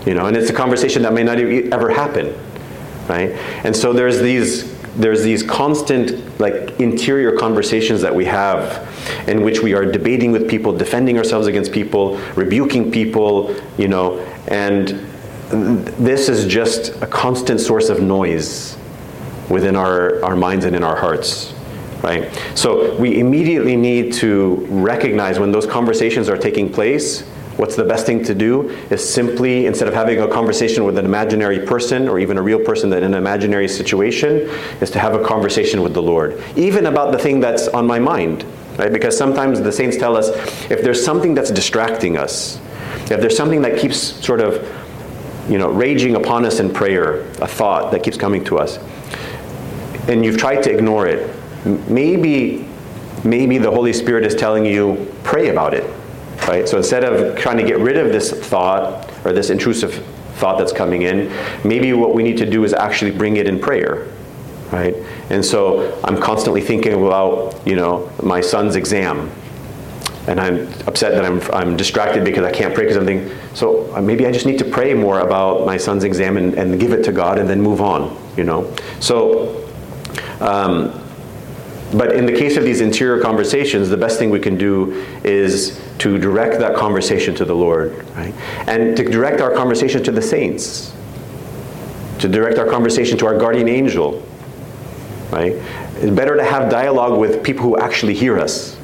You know, and it's a conversation that may not ever happen, right? And so there's these there's these constant like interior conversations that we have in which we are debating with people defending ourselves against people rebuking people you know and this is just a constant source of noise within our, our minds and in our hearts right? So we immediately need to recognize when those conversations are taking place What's the best thing to do is simply, instead of having a conversation with an imaginary person or even a real person that in an imaginary situation, is to have a conversation with the Lord, even about the thing that's on my mind. Right? Because sometimes the saints tell us if there's something that's distracting us, if there's something that keeps sort of you know, raging upon us in prayer, a thought that keeps coming to us, and you've tried to ignore it, maybe, maybe the Holy Spirit is telling you, pray about it right? So instead of trying to get rid of this thought or this intrusive thought that's coming in, maybe what we need to do is actually bring it in prayer, right? And so I'm constantly thinking about, you know, my son's exam. And I'm upset that I'm, I'm distracted because I can't pray because I'm thinking, so maybe I just need to pray more about my son's exam and, and give it to God and then move on, you know? So, um, but in the case of these interior conversations, the best thing we can do is to direct that conversation to the Lord, right? And to direct our conversation to the saints, to direct our conversation to our guardian angel, right? It's better to have dialogue with people who actually hear us,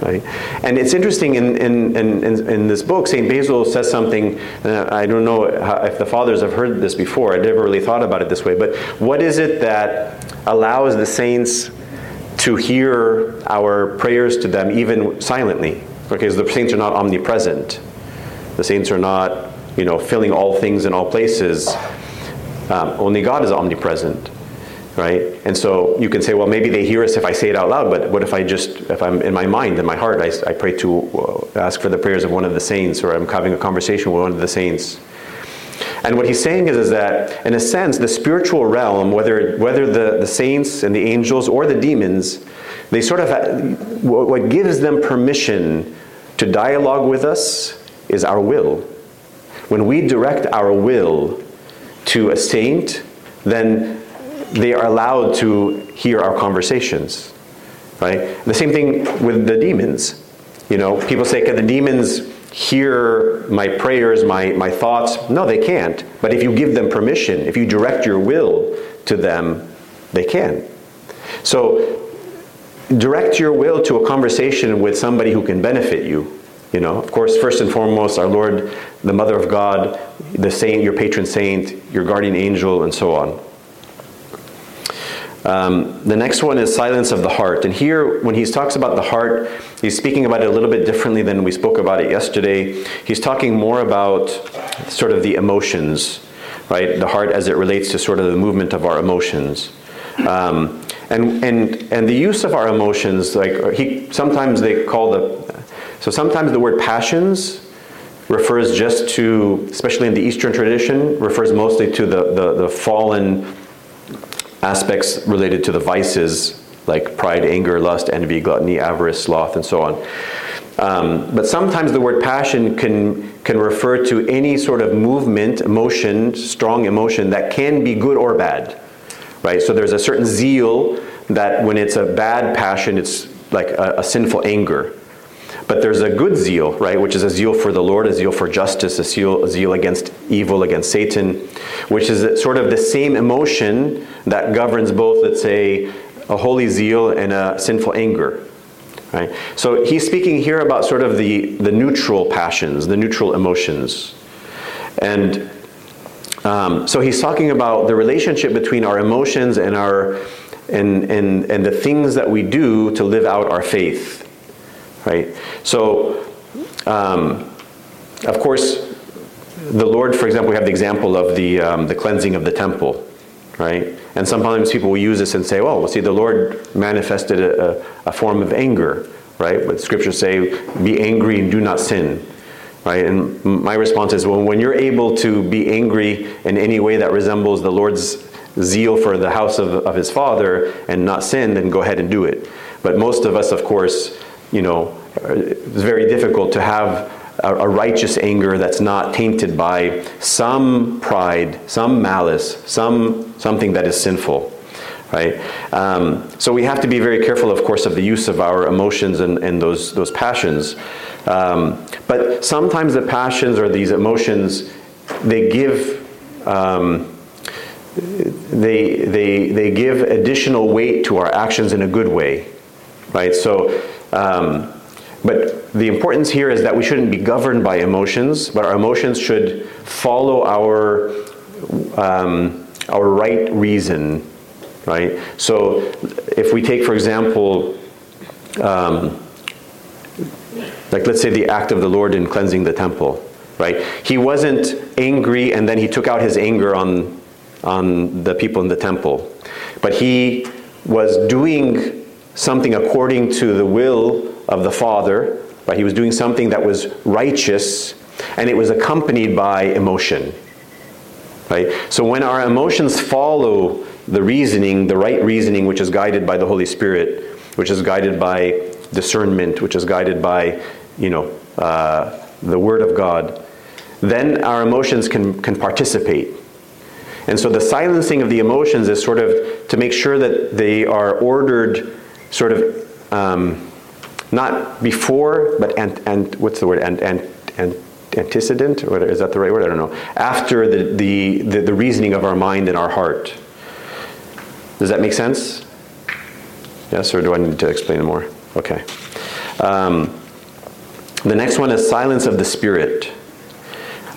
Right? And it's interesting in, in, in, in this book, St. Basil says something, uh, I don't know if the fathers have heard this before, I never really thought about it this way, but what is it that allows the saints to hear our prayers to them even silently? Because the saints are not omnipresent. The saints are not, you know, filling all things in all places. Um, only God is omnipresent right? And so you can say, well, maybe they hear us if I say it out loud, but what if I just, if I'm in my mind, in my heart, I, I pray to uh, ask for the prayers of one of the saints, or I'm having a conversation with one of the saints. And what he's saying is, is that, in a sense, the spiritual realm, whether, whether the, the saints and the angels or the demons, they sort of, what gives them permission to dialogue with us is our will. When we direct our will to a saint, then they are allowed to hear our conversations, right? The same thing with the demons. You know, people say, can the demons hear my prayers, my, my thoughts? No, they can't. But if you give them permission, if you direct your will to them, they can. So direct your will to a conversation with somebody who can benefit you. You know, of course, first and foremost, our Lord, the Mother of God, the saint, your patron saint, your guardian angel, and so on. Um, the next one is silence of the heart. And here, when he talks about the heart, he's speaking about it a little bit differently than we spoke about it yesterday. He's talking more about sort of the emotions, right? The heart as it relates to sort of the movement of our emotions. Um, and, and, and the use of our emotions, like he, sometimes they call the, so sometimes the word passions refers just to, especially in the Eastern tradition, refers mostly to the, the, the fallen aspects related to the vices like pride, anger, lust, envy, gluttony, avarice, sloth, and so on. Um, but sometimes the word passion can, can refer to any sort of movement, emotion, strong emotion that can be good or bad. Right? So there's a certain zeal that when it's a bad passion, it's like a, a sinful anger. But there's a good zeal, right, which is a zeal for the Lord, a zeal for justice, a zeal, a zeal against evil, against Satan, which is sort of the same emotion that governs both, let's say, a holy zeal and a sinful anger. Right? So he's speaking here about sort of the, the neutral passions, the neutral emotions. And um, so he's talking about the relationship between our emotions and our and, and, and the things that we do to live out our faith right? So, um, of course, the Lord, for example, we have the example of the, um, the cleansing of the temple, right? And sometimes people will use this and say, well, see, the Lord manifested a, a, a form of anger, right? But scriptures say, be angry and do not sin, right? And my response is, well, when you're able to be angry in any way that resembles the Lord's zeal for the house of, of his father and not sin, then go ahead and do it. But most of us, of course, you know, it's very difficult to have a, a, righteous anger that's not tainted by some pride, some malice, some something that is sinful. Right? Um, so we have to be very careful, of course, of the use of our emotions and, and those, those passions. Um, but sometimes the passions or these emotions, they give um, they, they, they give additional weight to our actions in a good way, right? So um, but the importance here is that we shouldn't be governed by emotions, but our emotions should follow our um, our right reason, right? So, if we take, for example, um, like let's say the act of the Lord in cleansing the temple, right? He wasn't angry and then he took out his anger on on the people in the temple, but he was doing something according to the will of the Father, but he was doing something that was righteous, and it was accompanied by emotion. Right? So when our emotions follow the reasoning, the right reasoning, which is guided by the Holy Spirit, which is guided by discernment, which is guided by, you know, uh, the Word of God, then our emotions can, can participate. And so the silencing of the emotions is sort of to make sure that they are ordered sort of um, not before, but and and what's the word and and and antecedent or is that the right word? I don't know. After the, the the, the reasoning of our mind and our heart. Does that make sense? Yes, or do I need to explain more? Okay. Um, the next one is silence of the spirit.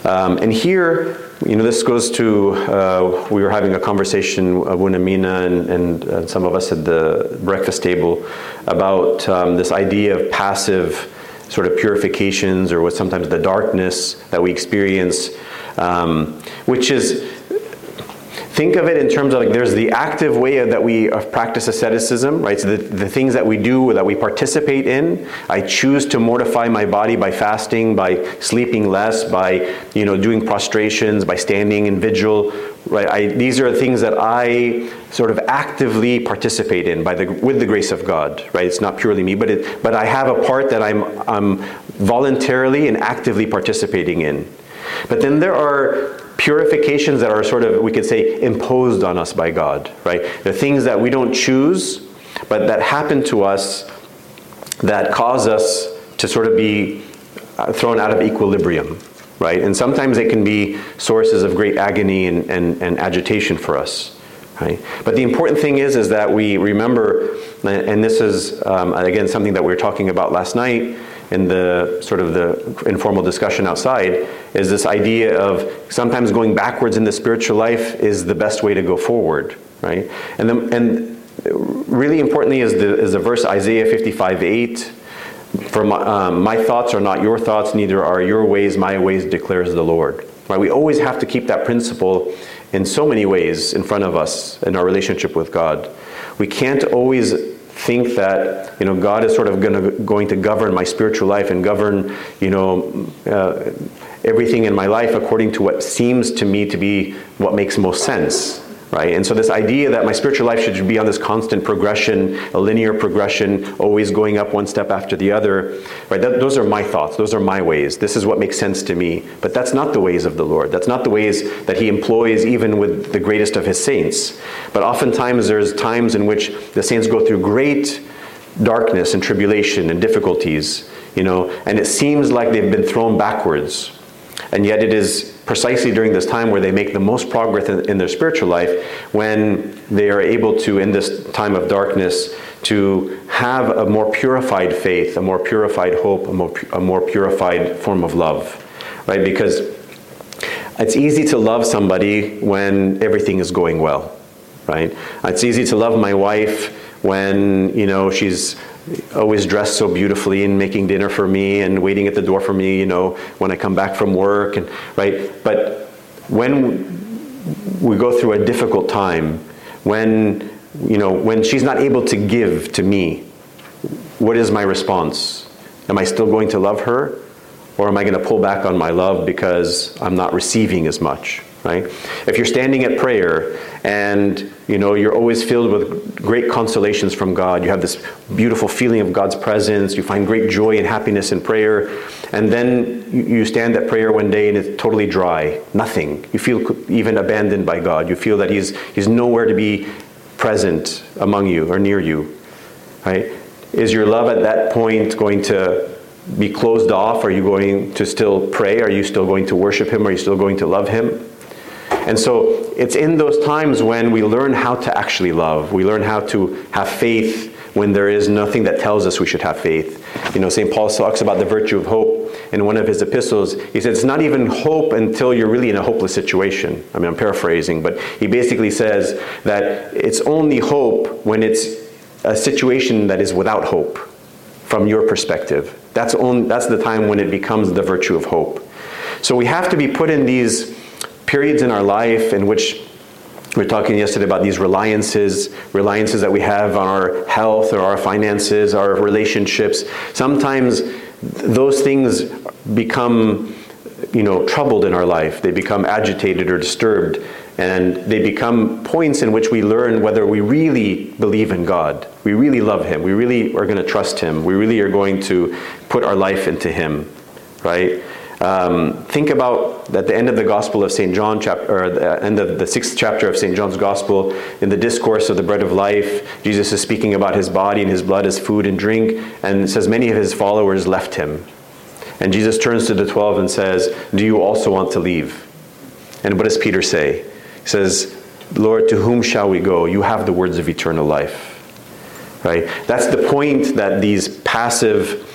Um, and here, you know, this goes to, uh, we were having a conversation, uh, Abouna Mina and, and uh, some of us at the breakfast table, about um, this idea of passive sort of purifications or what sometimes the darkness that we experience, um, which is think of it in terms of like there's the active way that we practice asceticism, right? So the, the things that we do, that we participate in. I choose to mortify my body by fasting, by sleeping less, by you know doing prostrations, by standing in vigil. Right? I, these are things that I sort of actively participate in by the with the grace of God. Right? It's not purely me, but it, but I have a part that I'm I'm voluntarily and actively participating in. But then there are purifications that are sort of, we could say, imposed on us by God, right? The things that we don't choose, but that happen to us that cause us to sort of be uh, thrown out of equilibrium, right? And sometimes they can be sources of great agony and, and, and agitation for us. Right? But the important thing is, is that we remember, and this is um, again something that we were talking about last night, in the sort of the informal discussion outside is this idea of sometimes going backwards in the spiritual life is the best way to go forward, right? And then, and really importantly is the is the verse Isaiah 55 8. For my, um, my thoughts are not your thoughts, neither are your ways my ways, declares the Lord. Right? We always have to keep that principle in so many ways in front of us in our relationship with God. We can't always think that you know God is sort of gonna, going to govern my spiritual life and govern you know uh, everything in my life according to what seems to me to be what makes most sense right? And so this idea that my spiritual life should be on this constant progression, a linear progression, always going up one step after the other, right? That, those are my thoughts. Those are my ways. This is what makes sense to me. But that's not the ways of the Lord. That's not the ways that He employs even with the greatest of His saints. But oftentimes there's times in which the saints go through great darkness and tribulation and difficulties, you know, and it seems like they've been thrown backwards. And yet it is precisely during this time where they make the most progress in, in, their spiritual life when they are able to, in this time of darkness, to have a more purified faith, a more purified hope, a more, a more purified form of love. Right? Because it's easy to love somebody when everything is going well. Right? It's easy to love my wife when you know she's always dressed so beautifully and making dinner for me and waiting at the door for me, you know, when I come back from work and right. But when we go through a difficult time, when you know, when she's not able to give to me, what is my response? Am I still going to love her? Or am I going to pull back on my love because I'm not receiving as much? Right? If you're standing at prayer and you know you're always filled with great consolations from God, you have this beautiful feeling of God's presence, you find great joy and happiness in prayer, and then you stand at prayer one day and it's totally dry, nothing. You feel even abandoned by God. You feel that he's he's nowhere to be present among you or near you. Right? Is your love at that point going to be closed off? Are you going to still pray? Are you still going to worship him? Are you still going to love him? And so it's in those times when we learn how to actually love. We learn how to have faith when there is nothing that tells us we should have faith. You know, St. Paul talks about the virtue of hope in one of his epistles. He says it's not even hope until you're really in a hopeless situation. I mean, I'm paraphrasing, but he basically says that it's only hope when it's a situation that is without hope from your perspective. That's, only, that's the time when it becomes the virtue of hope. So we have to be put in these periods in our life in which we are talking yesterday about these reliances, reliances that we have on our health or our finances, our relationships. Sometimes those things become, you know, troubled in our life. They become agitated or disturbed. And they become points in which we learn whether we really believe in God. We really love Him. We really are going to trust Him. We really are going to put our life into Him, right? Um, think about at the end of the Gospel of St. John, chapter, or the end of the sixth chapter of St. John's Gospel, in the discourse of the bread of life, Jesus is speaking about his body and his blood as food and drink, and says many of his followers left him. And Jesus turns to the twelve and says, Do you also want to leave? And what does Peter say? He says, Lord, to whom shall we go? You have the words of eternal life. right? That's the point that these passive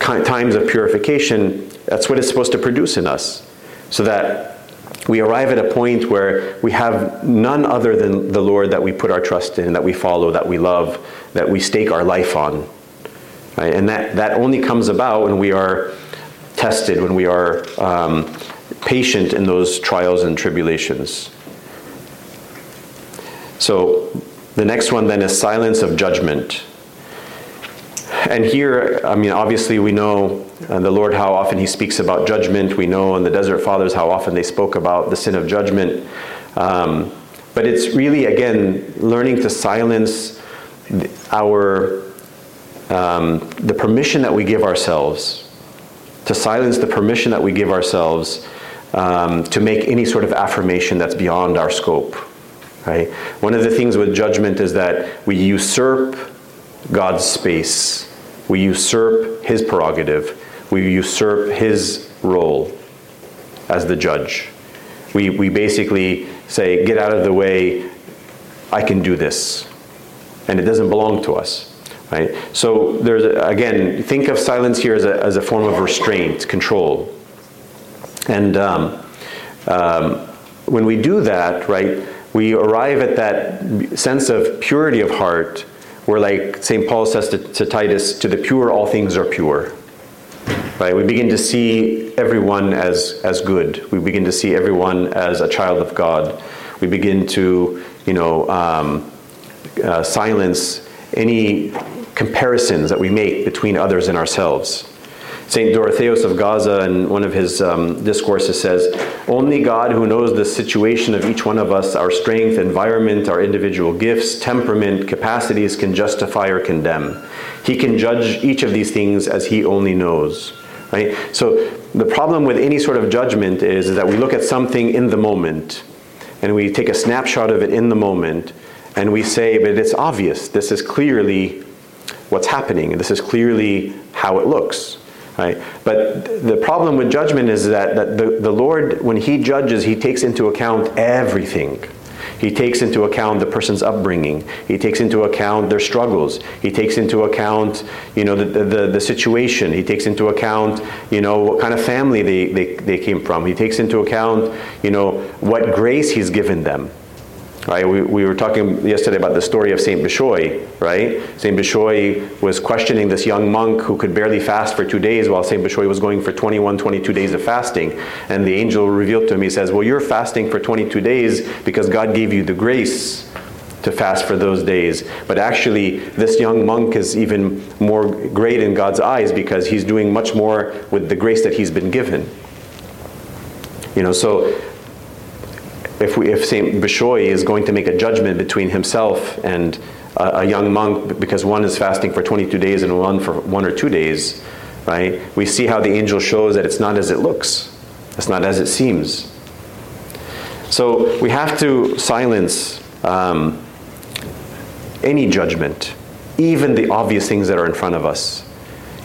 times of purification, that's what it's supposed to produce in us. So that we arrive at a point where we have none other than the Lord that we put our trust in, that we follow, that we love, that we stake our life on. Right? And that, that only comes about when we are tested, when we are um, patient in those trials and tribulations. So the next one then is silence of judgment. And here, I mean, obviously, we know uh, the Lord how often He speaks about judgment. We know in the Desert Fathers how often they spoke about the sin of judgment. Um, but it's really, again, learning to silence our um, the permission that we give ourselves, to silence the permission that we give ourselves um, to make any sort of affirmation that's beyond our scope. Right? One of the things with judgment is that we usurp God's space. We usurp his prerogative. We usurp his role as the judge. We, we basically say, get out of the way, I can do this. And it doesn't belong to us. Right? So there's a, again, think of silence here as a, as a form of restraint, control. And um, um, when we do that, right, we arrive at that sense of purity of heart where like St. Paul says to, to Titus, to the pure all things are pure. Right? We begin to see everyone as, as good. We begin to see everyone as a child of God. We begin to, you know, um, uh, silence any comparisons that we make between others and ourselves. St. Dorotheus of Gaza, in one of his um, discourses, says Only God, who knows the situation of each one of us, our strength, environment, our individual gifts, temperament, capacities, can justify or condemn. He can judge each of these things as He only knows. Right? So, the problem with any sort of judgment is, is that we look at something in the moment and we take a snapshot of it in the moment and we say, but it's obvious. This is clearly what's happening. This is clearly how it looks. Right? But the problem with judgment is that, that the, the Lord, when He judges, He takes into account everything. He takes into account the person's upbringing. He takes into account their struggles. He takes into account, you know, the, the, the situation. He takes into account, you know, what kind of family they, they, they came from. He takes into account, you know, what grace he's given them. Right? We, we were talking yesterday about the story of St. Bishoy, right? St. Bishoy was questioning this young monk who could barely fast for two days while St. Bishoy was going for 21, 22 days of fasting. And the angel revealed to him, he says, Well, you're fasting for 22 days because God gave you the grace to fast for those days. But actually, this young monk is even more great in God's eyes because he's doing much more with the grace that he's been given. You know, so if, we, if St. Bishoy is going to make a judgment between himself and a, a, young monk because one is fasting for 22 days and one for one or two days, right? We see how the angel shows that it's not as it looks, it's not as it seems. So we have to silence um, any judgment, even the obvious things that are in front of us.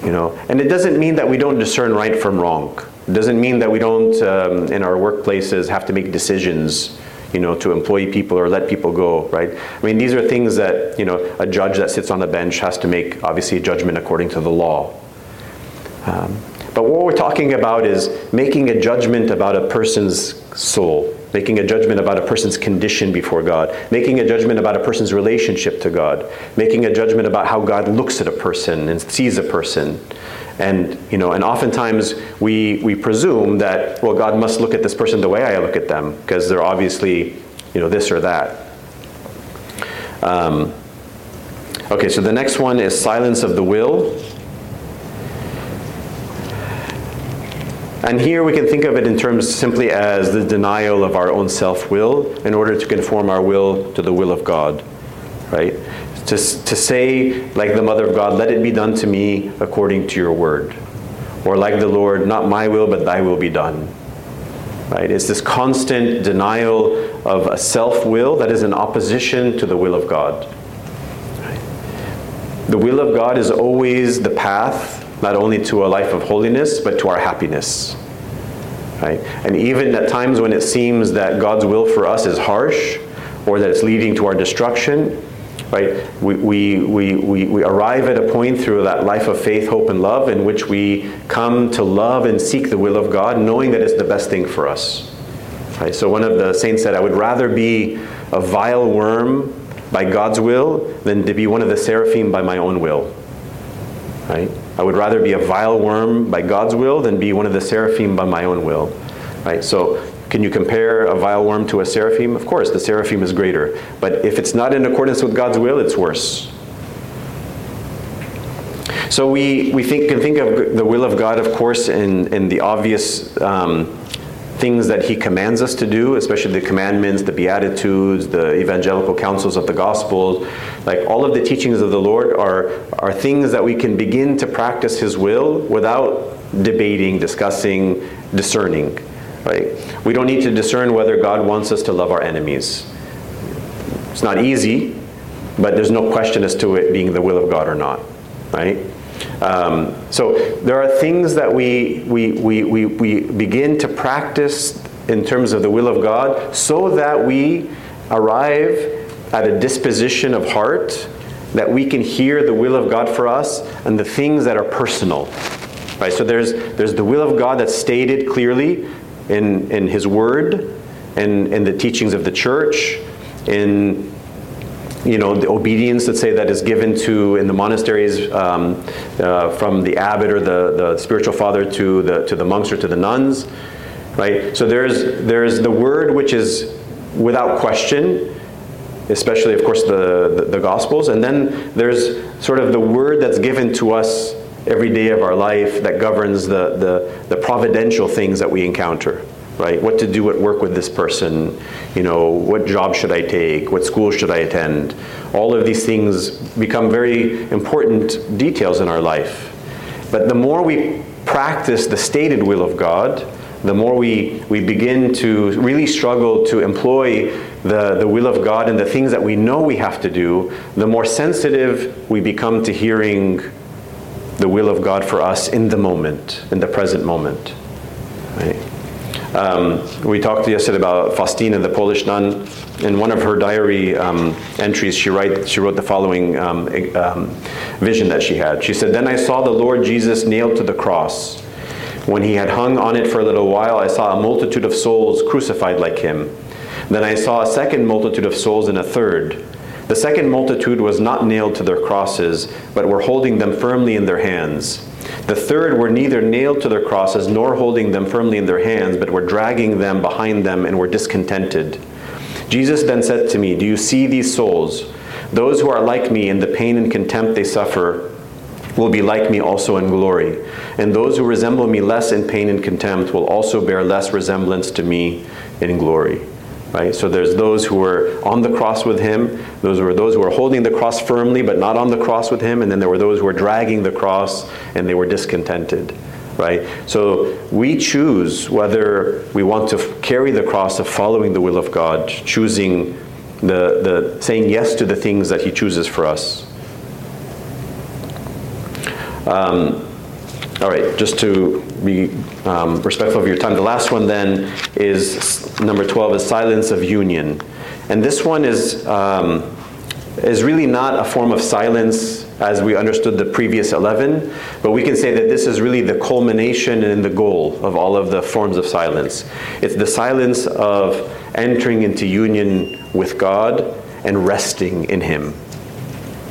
You know, and it doesn't mean that we don't discern right from wrong. Doesn't mean that we don't, um, in our workplaces, have to make decisions, you know, to employ people or let people go, right? I mean, these are things that, you know, a judge that sits on the bench has to make, obviously, a judgment according to the law. Um, but what we're talking about is making a judgment about a person's soul, making a judgment about a person's condition before God, making a judgment about a person's relationship to God, making a judgment about how God looks at a person and sees a person. And, you know, and oftentimes we, we presume that, well, God must look at this person the way I look at them, because they're obviously, you know, this or that. Um, okay, so the next one is silence of the will. And here we can think of it in terms simply as the denial of our own self will in order to conform our will to the will of God, right? To, to say, like the Mother of God, let it be done to me according to your word. Or like the Lord, not my will, but thy will be done. Right? It's this constant denial of a self will that is in opposition to the will of God. The will of God is always the path not only to a life of holiness, but to our happiness. Right? And even at times when it seems that God's will for us is harsh or that it's leading to our destruction, right? We, we, we, we, we arrive at a point through that life of faith, hope, and love in which we come to love and seek the will of God, knowing that it's the best thing for us. Right? So one of the saints said, I would rather be a vile worm by God's will than to be one of the seraphim by my own will. Right? I would rather be a vile worm by God's will than be one of the seraphim by my own will. Right? So can you compare a vile worm to a seraphim? Of course, the seraphim is greater. But if it's not in accordance with God's will, it's worse. So we, we think, can think of the will of God, of course, in, in the obvious um, things that he commands us to do, especially the commandments, the beatitudes, the evangelical counsels of the gospels. Like all of the teachings of the Lord are, are things that we can begin to practice his will without debating, discussing, discerning. Right? We don't need to discern whether God wants us to love our enemies. It's not easy, but there's no question as to it being the will of God or not. Right? Um, so there are things that we, we, we, we, we begin to practice in terms of the will of God so that we arrive at a disposition of heart that we can hear the will of God for us and the things that are personal. Right? So there's, there's the will of God that's stated clearly in, in His Word and in the teachings of the church, in you know, the obedience, let's say, that is given to in the monasteries um, uh, from the abbot or the, the spiritual father to the, to the monks or to the nuns, right? So there's, there's the word which is without question, especially, of course, the, the, the Gospels, and then there's sort of the word that's given to us every day of our life that governs the, the, the providential things that we encounter right? What to do at work with this person, you know, what job should I take, what school should I attend? All of these things become very important details in our life. But the more we practice the stated will of God, the more we, we begin to really struggle to employ the, the will of God and the things that we know we have to do, the more sensitive we become to hearing the will of God for us in the moment, in the present moment. Right? Um, we talked yesterday about Faustina, the Polish nun. In one of her diary um, entries, she, write, she wrote the following um, um, vision that she had. She said, Then I saw the Lord Jesus nailed to the cross. When he had hung on it for a little while, I saw a multitude of souls crucified like him. Then I saw a second multitude of souls and a third. The second multitude was not nailed to their crosses, but were holding them firmly in their hands. The third were neither nailed to their crosses nor holding them firmly in their hands, but were dragging them behind them and were discontented. Jesus then said to me, Do you see these souls? Those who are like me in the pain and contempt they suffer will be like me also in glory. And those who resemble me less in pain and contempt will also bear less resemblance to me in glory. Right? So there's those who were on the cross with him, those were those who were holding the cross firmly but not on the cross with him, and then there were those who were dragging the cross and they were discontented. Right? So we choose whether we want to carry the cross of following the will of God, choosing the, the saying yes to the things that he chooses for us. Um, all right, just to be um, respectful of your time, the last one then is number 12 is silence of union. And this one is, um, is really not a form of silence as we understood the previous 11, but we can say that this is really the culmination and the goal of all of the forms of silence. It's the silence of entering into union with God and resting in Him.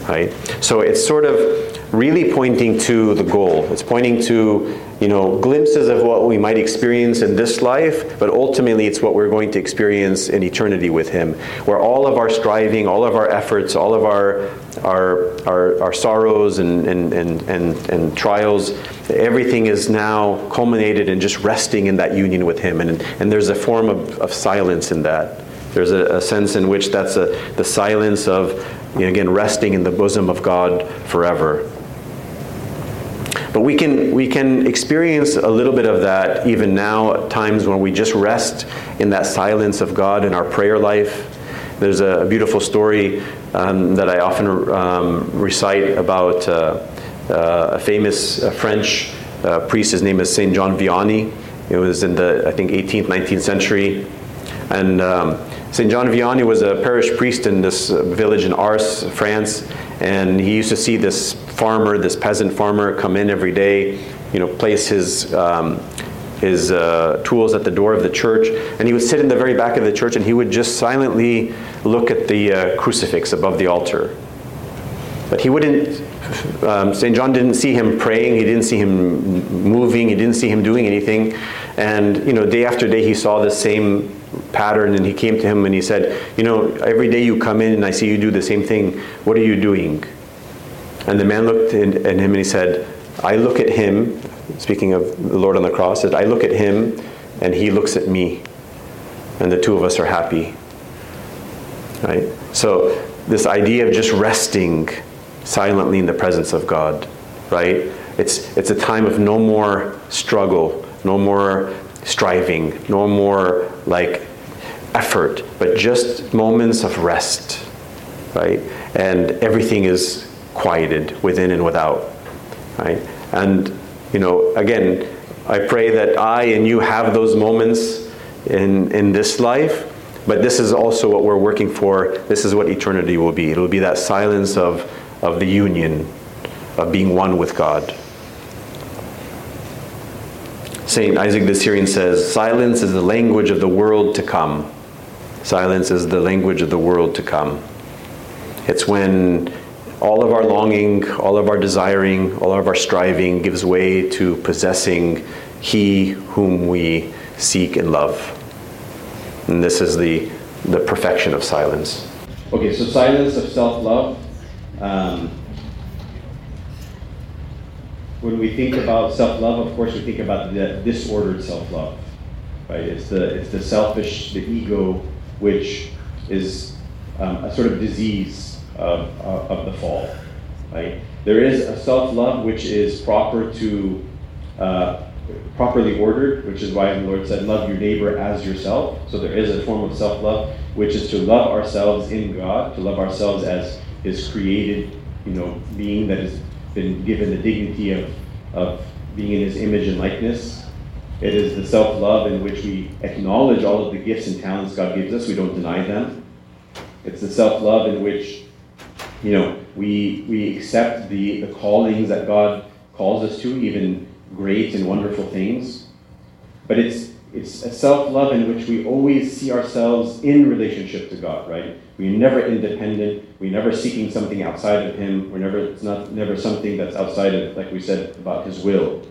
Right? So it's sort of really pointing to the goal. It's pointing to, you know, glimpses of what we might experience in this life, but ultimately it's what we're going to experience in eternity with Him, where all of our striving, all of our efforts, all of our our our, our sorrows and, and, and, and, and trials, everything is now culminated in just resting in that union with Him. And, and there's a form of, of silence in that. There's a, a sense in which that's a, the silence of, you know, again, resting in the bosom of God forever. But we can, we can experience a little bit of that even now at times when we just rest in that silence of God in our prayer life. There's a beautiful story um, that I often um, recite about uh, uh, a famous uh, French uh, priest. His name is Saint John Vianney. It was in the, I think, 18th, 19th century. And um, St. John Vianney was a parish priest in this uh, village in Ars, France, and he used to see this farmer, this peasant farmer, come in every day, you know, place his um, his uh, tools at the door of the church, and he would sit in the very back of the church, and he would just silently look at the uh, crucifix above the altar. But he wouldn't. Um, St. John didn't see him praying. He didn't see him moving. He didn't see him doing anything. And you know, day after day, he saw the same pattern and he came to him and he said, You know, every day you come in and I see you do the same thing. What are you doing? And the man looked at him and he said, I look at him, speaking of the Lord on the cross, said, I look at him and he looks at me. And the two of us are happy. Right? So, this idea of just resting silently in the presence of God, right? It's, it's a time of no more struggle, no more striving, no more like effort, but just moments of rest, right? And everything is quieted within and without, right? And, you know, again, I pray that I and you have those moments in, in this life, but this is also what we're working for. This is what eternity will be. It'll be that silence of, of the union, of being one with God. St. Isaac the Syrian says, Silence is the language of the world to come. Silence is the language of the world to come. It's when all of our longing, all of our desiring, all of our striving gives way to possessing He whom we seek and love. And this is the, the perfection of silence. Okay, so silence of self love. Um, when we think about self-love, of course, we think about the disordered self-love, right? It's the it's the selfish, the ego, which is um, a sort of disease of, of, of, the fall, right? There is a self-love which is proper to uh, properly ordered, which is why the Lord said, "Love your neighbor as yourself." So there is a form of self-love which is to love ourselves in God, to love ourselves as His created, you know, being that is been given the dignity of, of being in his image and likeness. It is the self love in which we acknowledge all of the gifts and talents God gives us, we don't deny them. It's the self love in which you know, we, we accept the, the callings that God calls us to, even great and wonderful things. But it's, it's a self love in which we always see ourselves in relationship to God, right? We're never independent. We're never seeking something outside of Him. We're never, it's not never something that's outside of, like we said, about His will.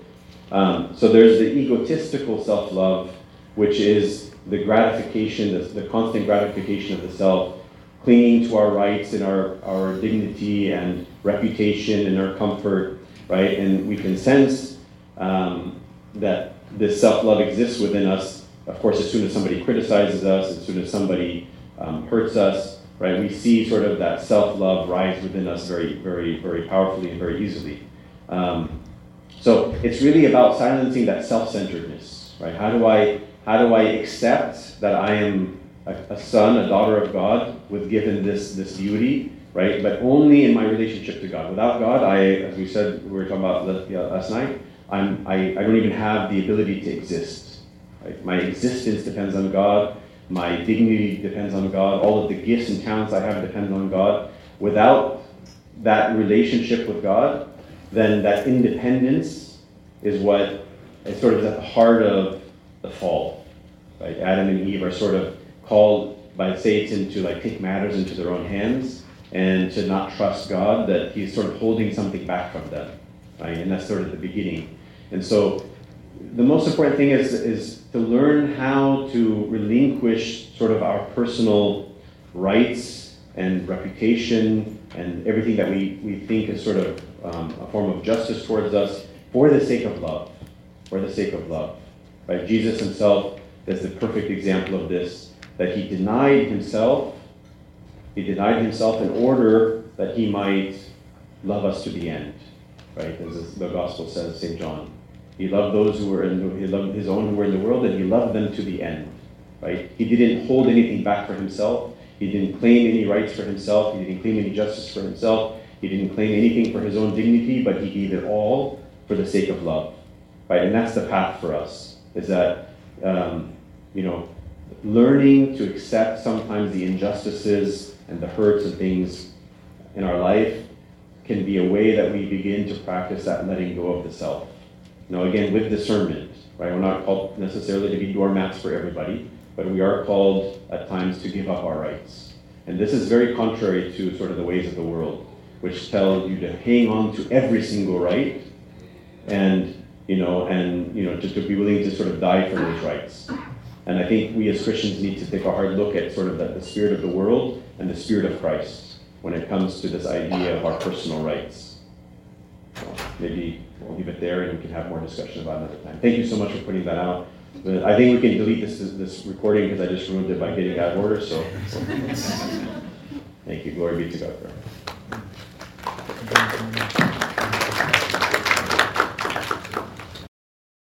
Um, so there's the egotistical self love, which is the gratification, the, the constant gratification of the self, clinging to our rights and our, our dignity and reputation and our comfort, right? And we can sense um, that this self love exists within us. Of course, as soon as somebody criticizes us, as soon as somebody um, hurts us, right? We see sort of that self-love rise within us very, very, very powerfully and very easily. Um, so it's really about silencing that self-centeredness, right? How do I how do I accept that I am a, a son, a daughter of God, with given this this beauty, right? But only in my relationship to God. Without God, I, as we said, we were talking about last night. I'm, I, I don't even have the ability to exist. Right? My existence depends on God. My dignity depends on God. All of the gifts and talents I have depend on God. Without that relationship with God, then that independence is what is sort of at the heart of the fall. Right? Adam and Eve are sort of called by Satan to like take matters into their own hands and to not trust God, that he's sort of holding something back from them. Right? And that's sort of the beginning. And so the most important thing is, is to learn how to relinquish sort of our personal rights and reputation and everything that we, we think is sort of um, a form of justice towards us for the sake of love. For the sake of love. Right? Jesus himself is the perfect example of this, that he denied himself. He denied himself in order that he might love us to the end. Right? As the gospel says, St. John. He loved those who were in the, he loved his own who were in the world, and he loved them to the end. Right? He didn't hold anything back for himself. He didn't claim any rights for himself. He didn't claim any justice for himself. He didn't claim anything for his own dignity, but he gave it all for the sake of love. Right? And that's the path for us. Is that um, you know learning to accept sometimes the injustices and the hurts and things in our life can be a way that we begin to practice that letting go of the self. Now, again, with discernment, right? We're not called necessarily to be doormats for everybody, but we are called at times to give up our rights. And this is very contrary to sort of the ways of the world, which tell you to hang on to every single right and you know, and you know, to, to be willing to sort of die for those rights. And I think we as Christians need to take a hard look at sort of the, the spirit of the world and the spirit of Christ when it comes to this idea of our personal rights. So maybe we'll leave it there and we can have more discussion about it another time. Thank you so much for putting that out. But I think we can delete this, this recording because I just ruined it by getting out of order, so. Thank you, glory be to God. Děkujeme.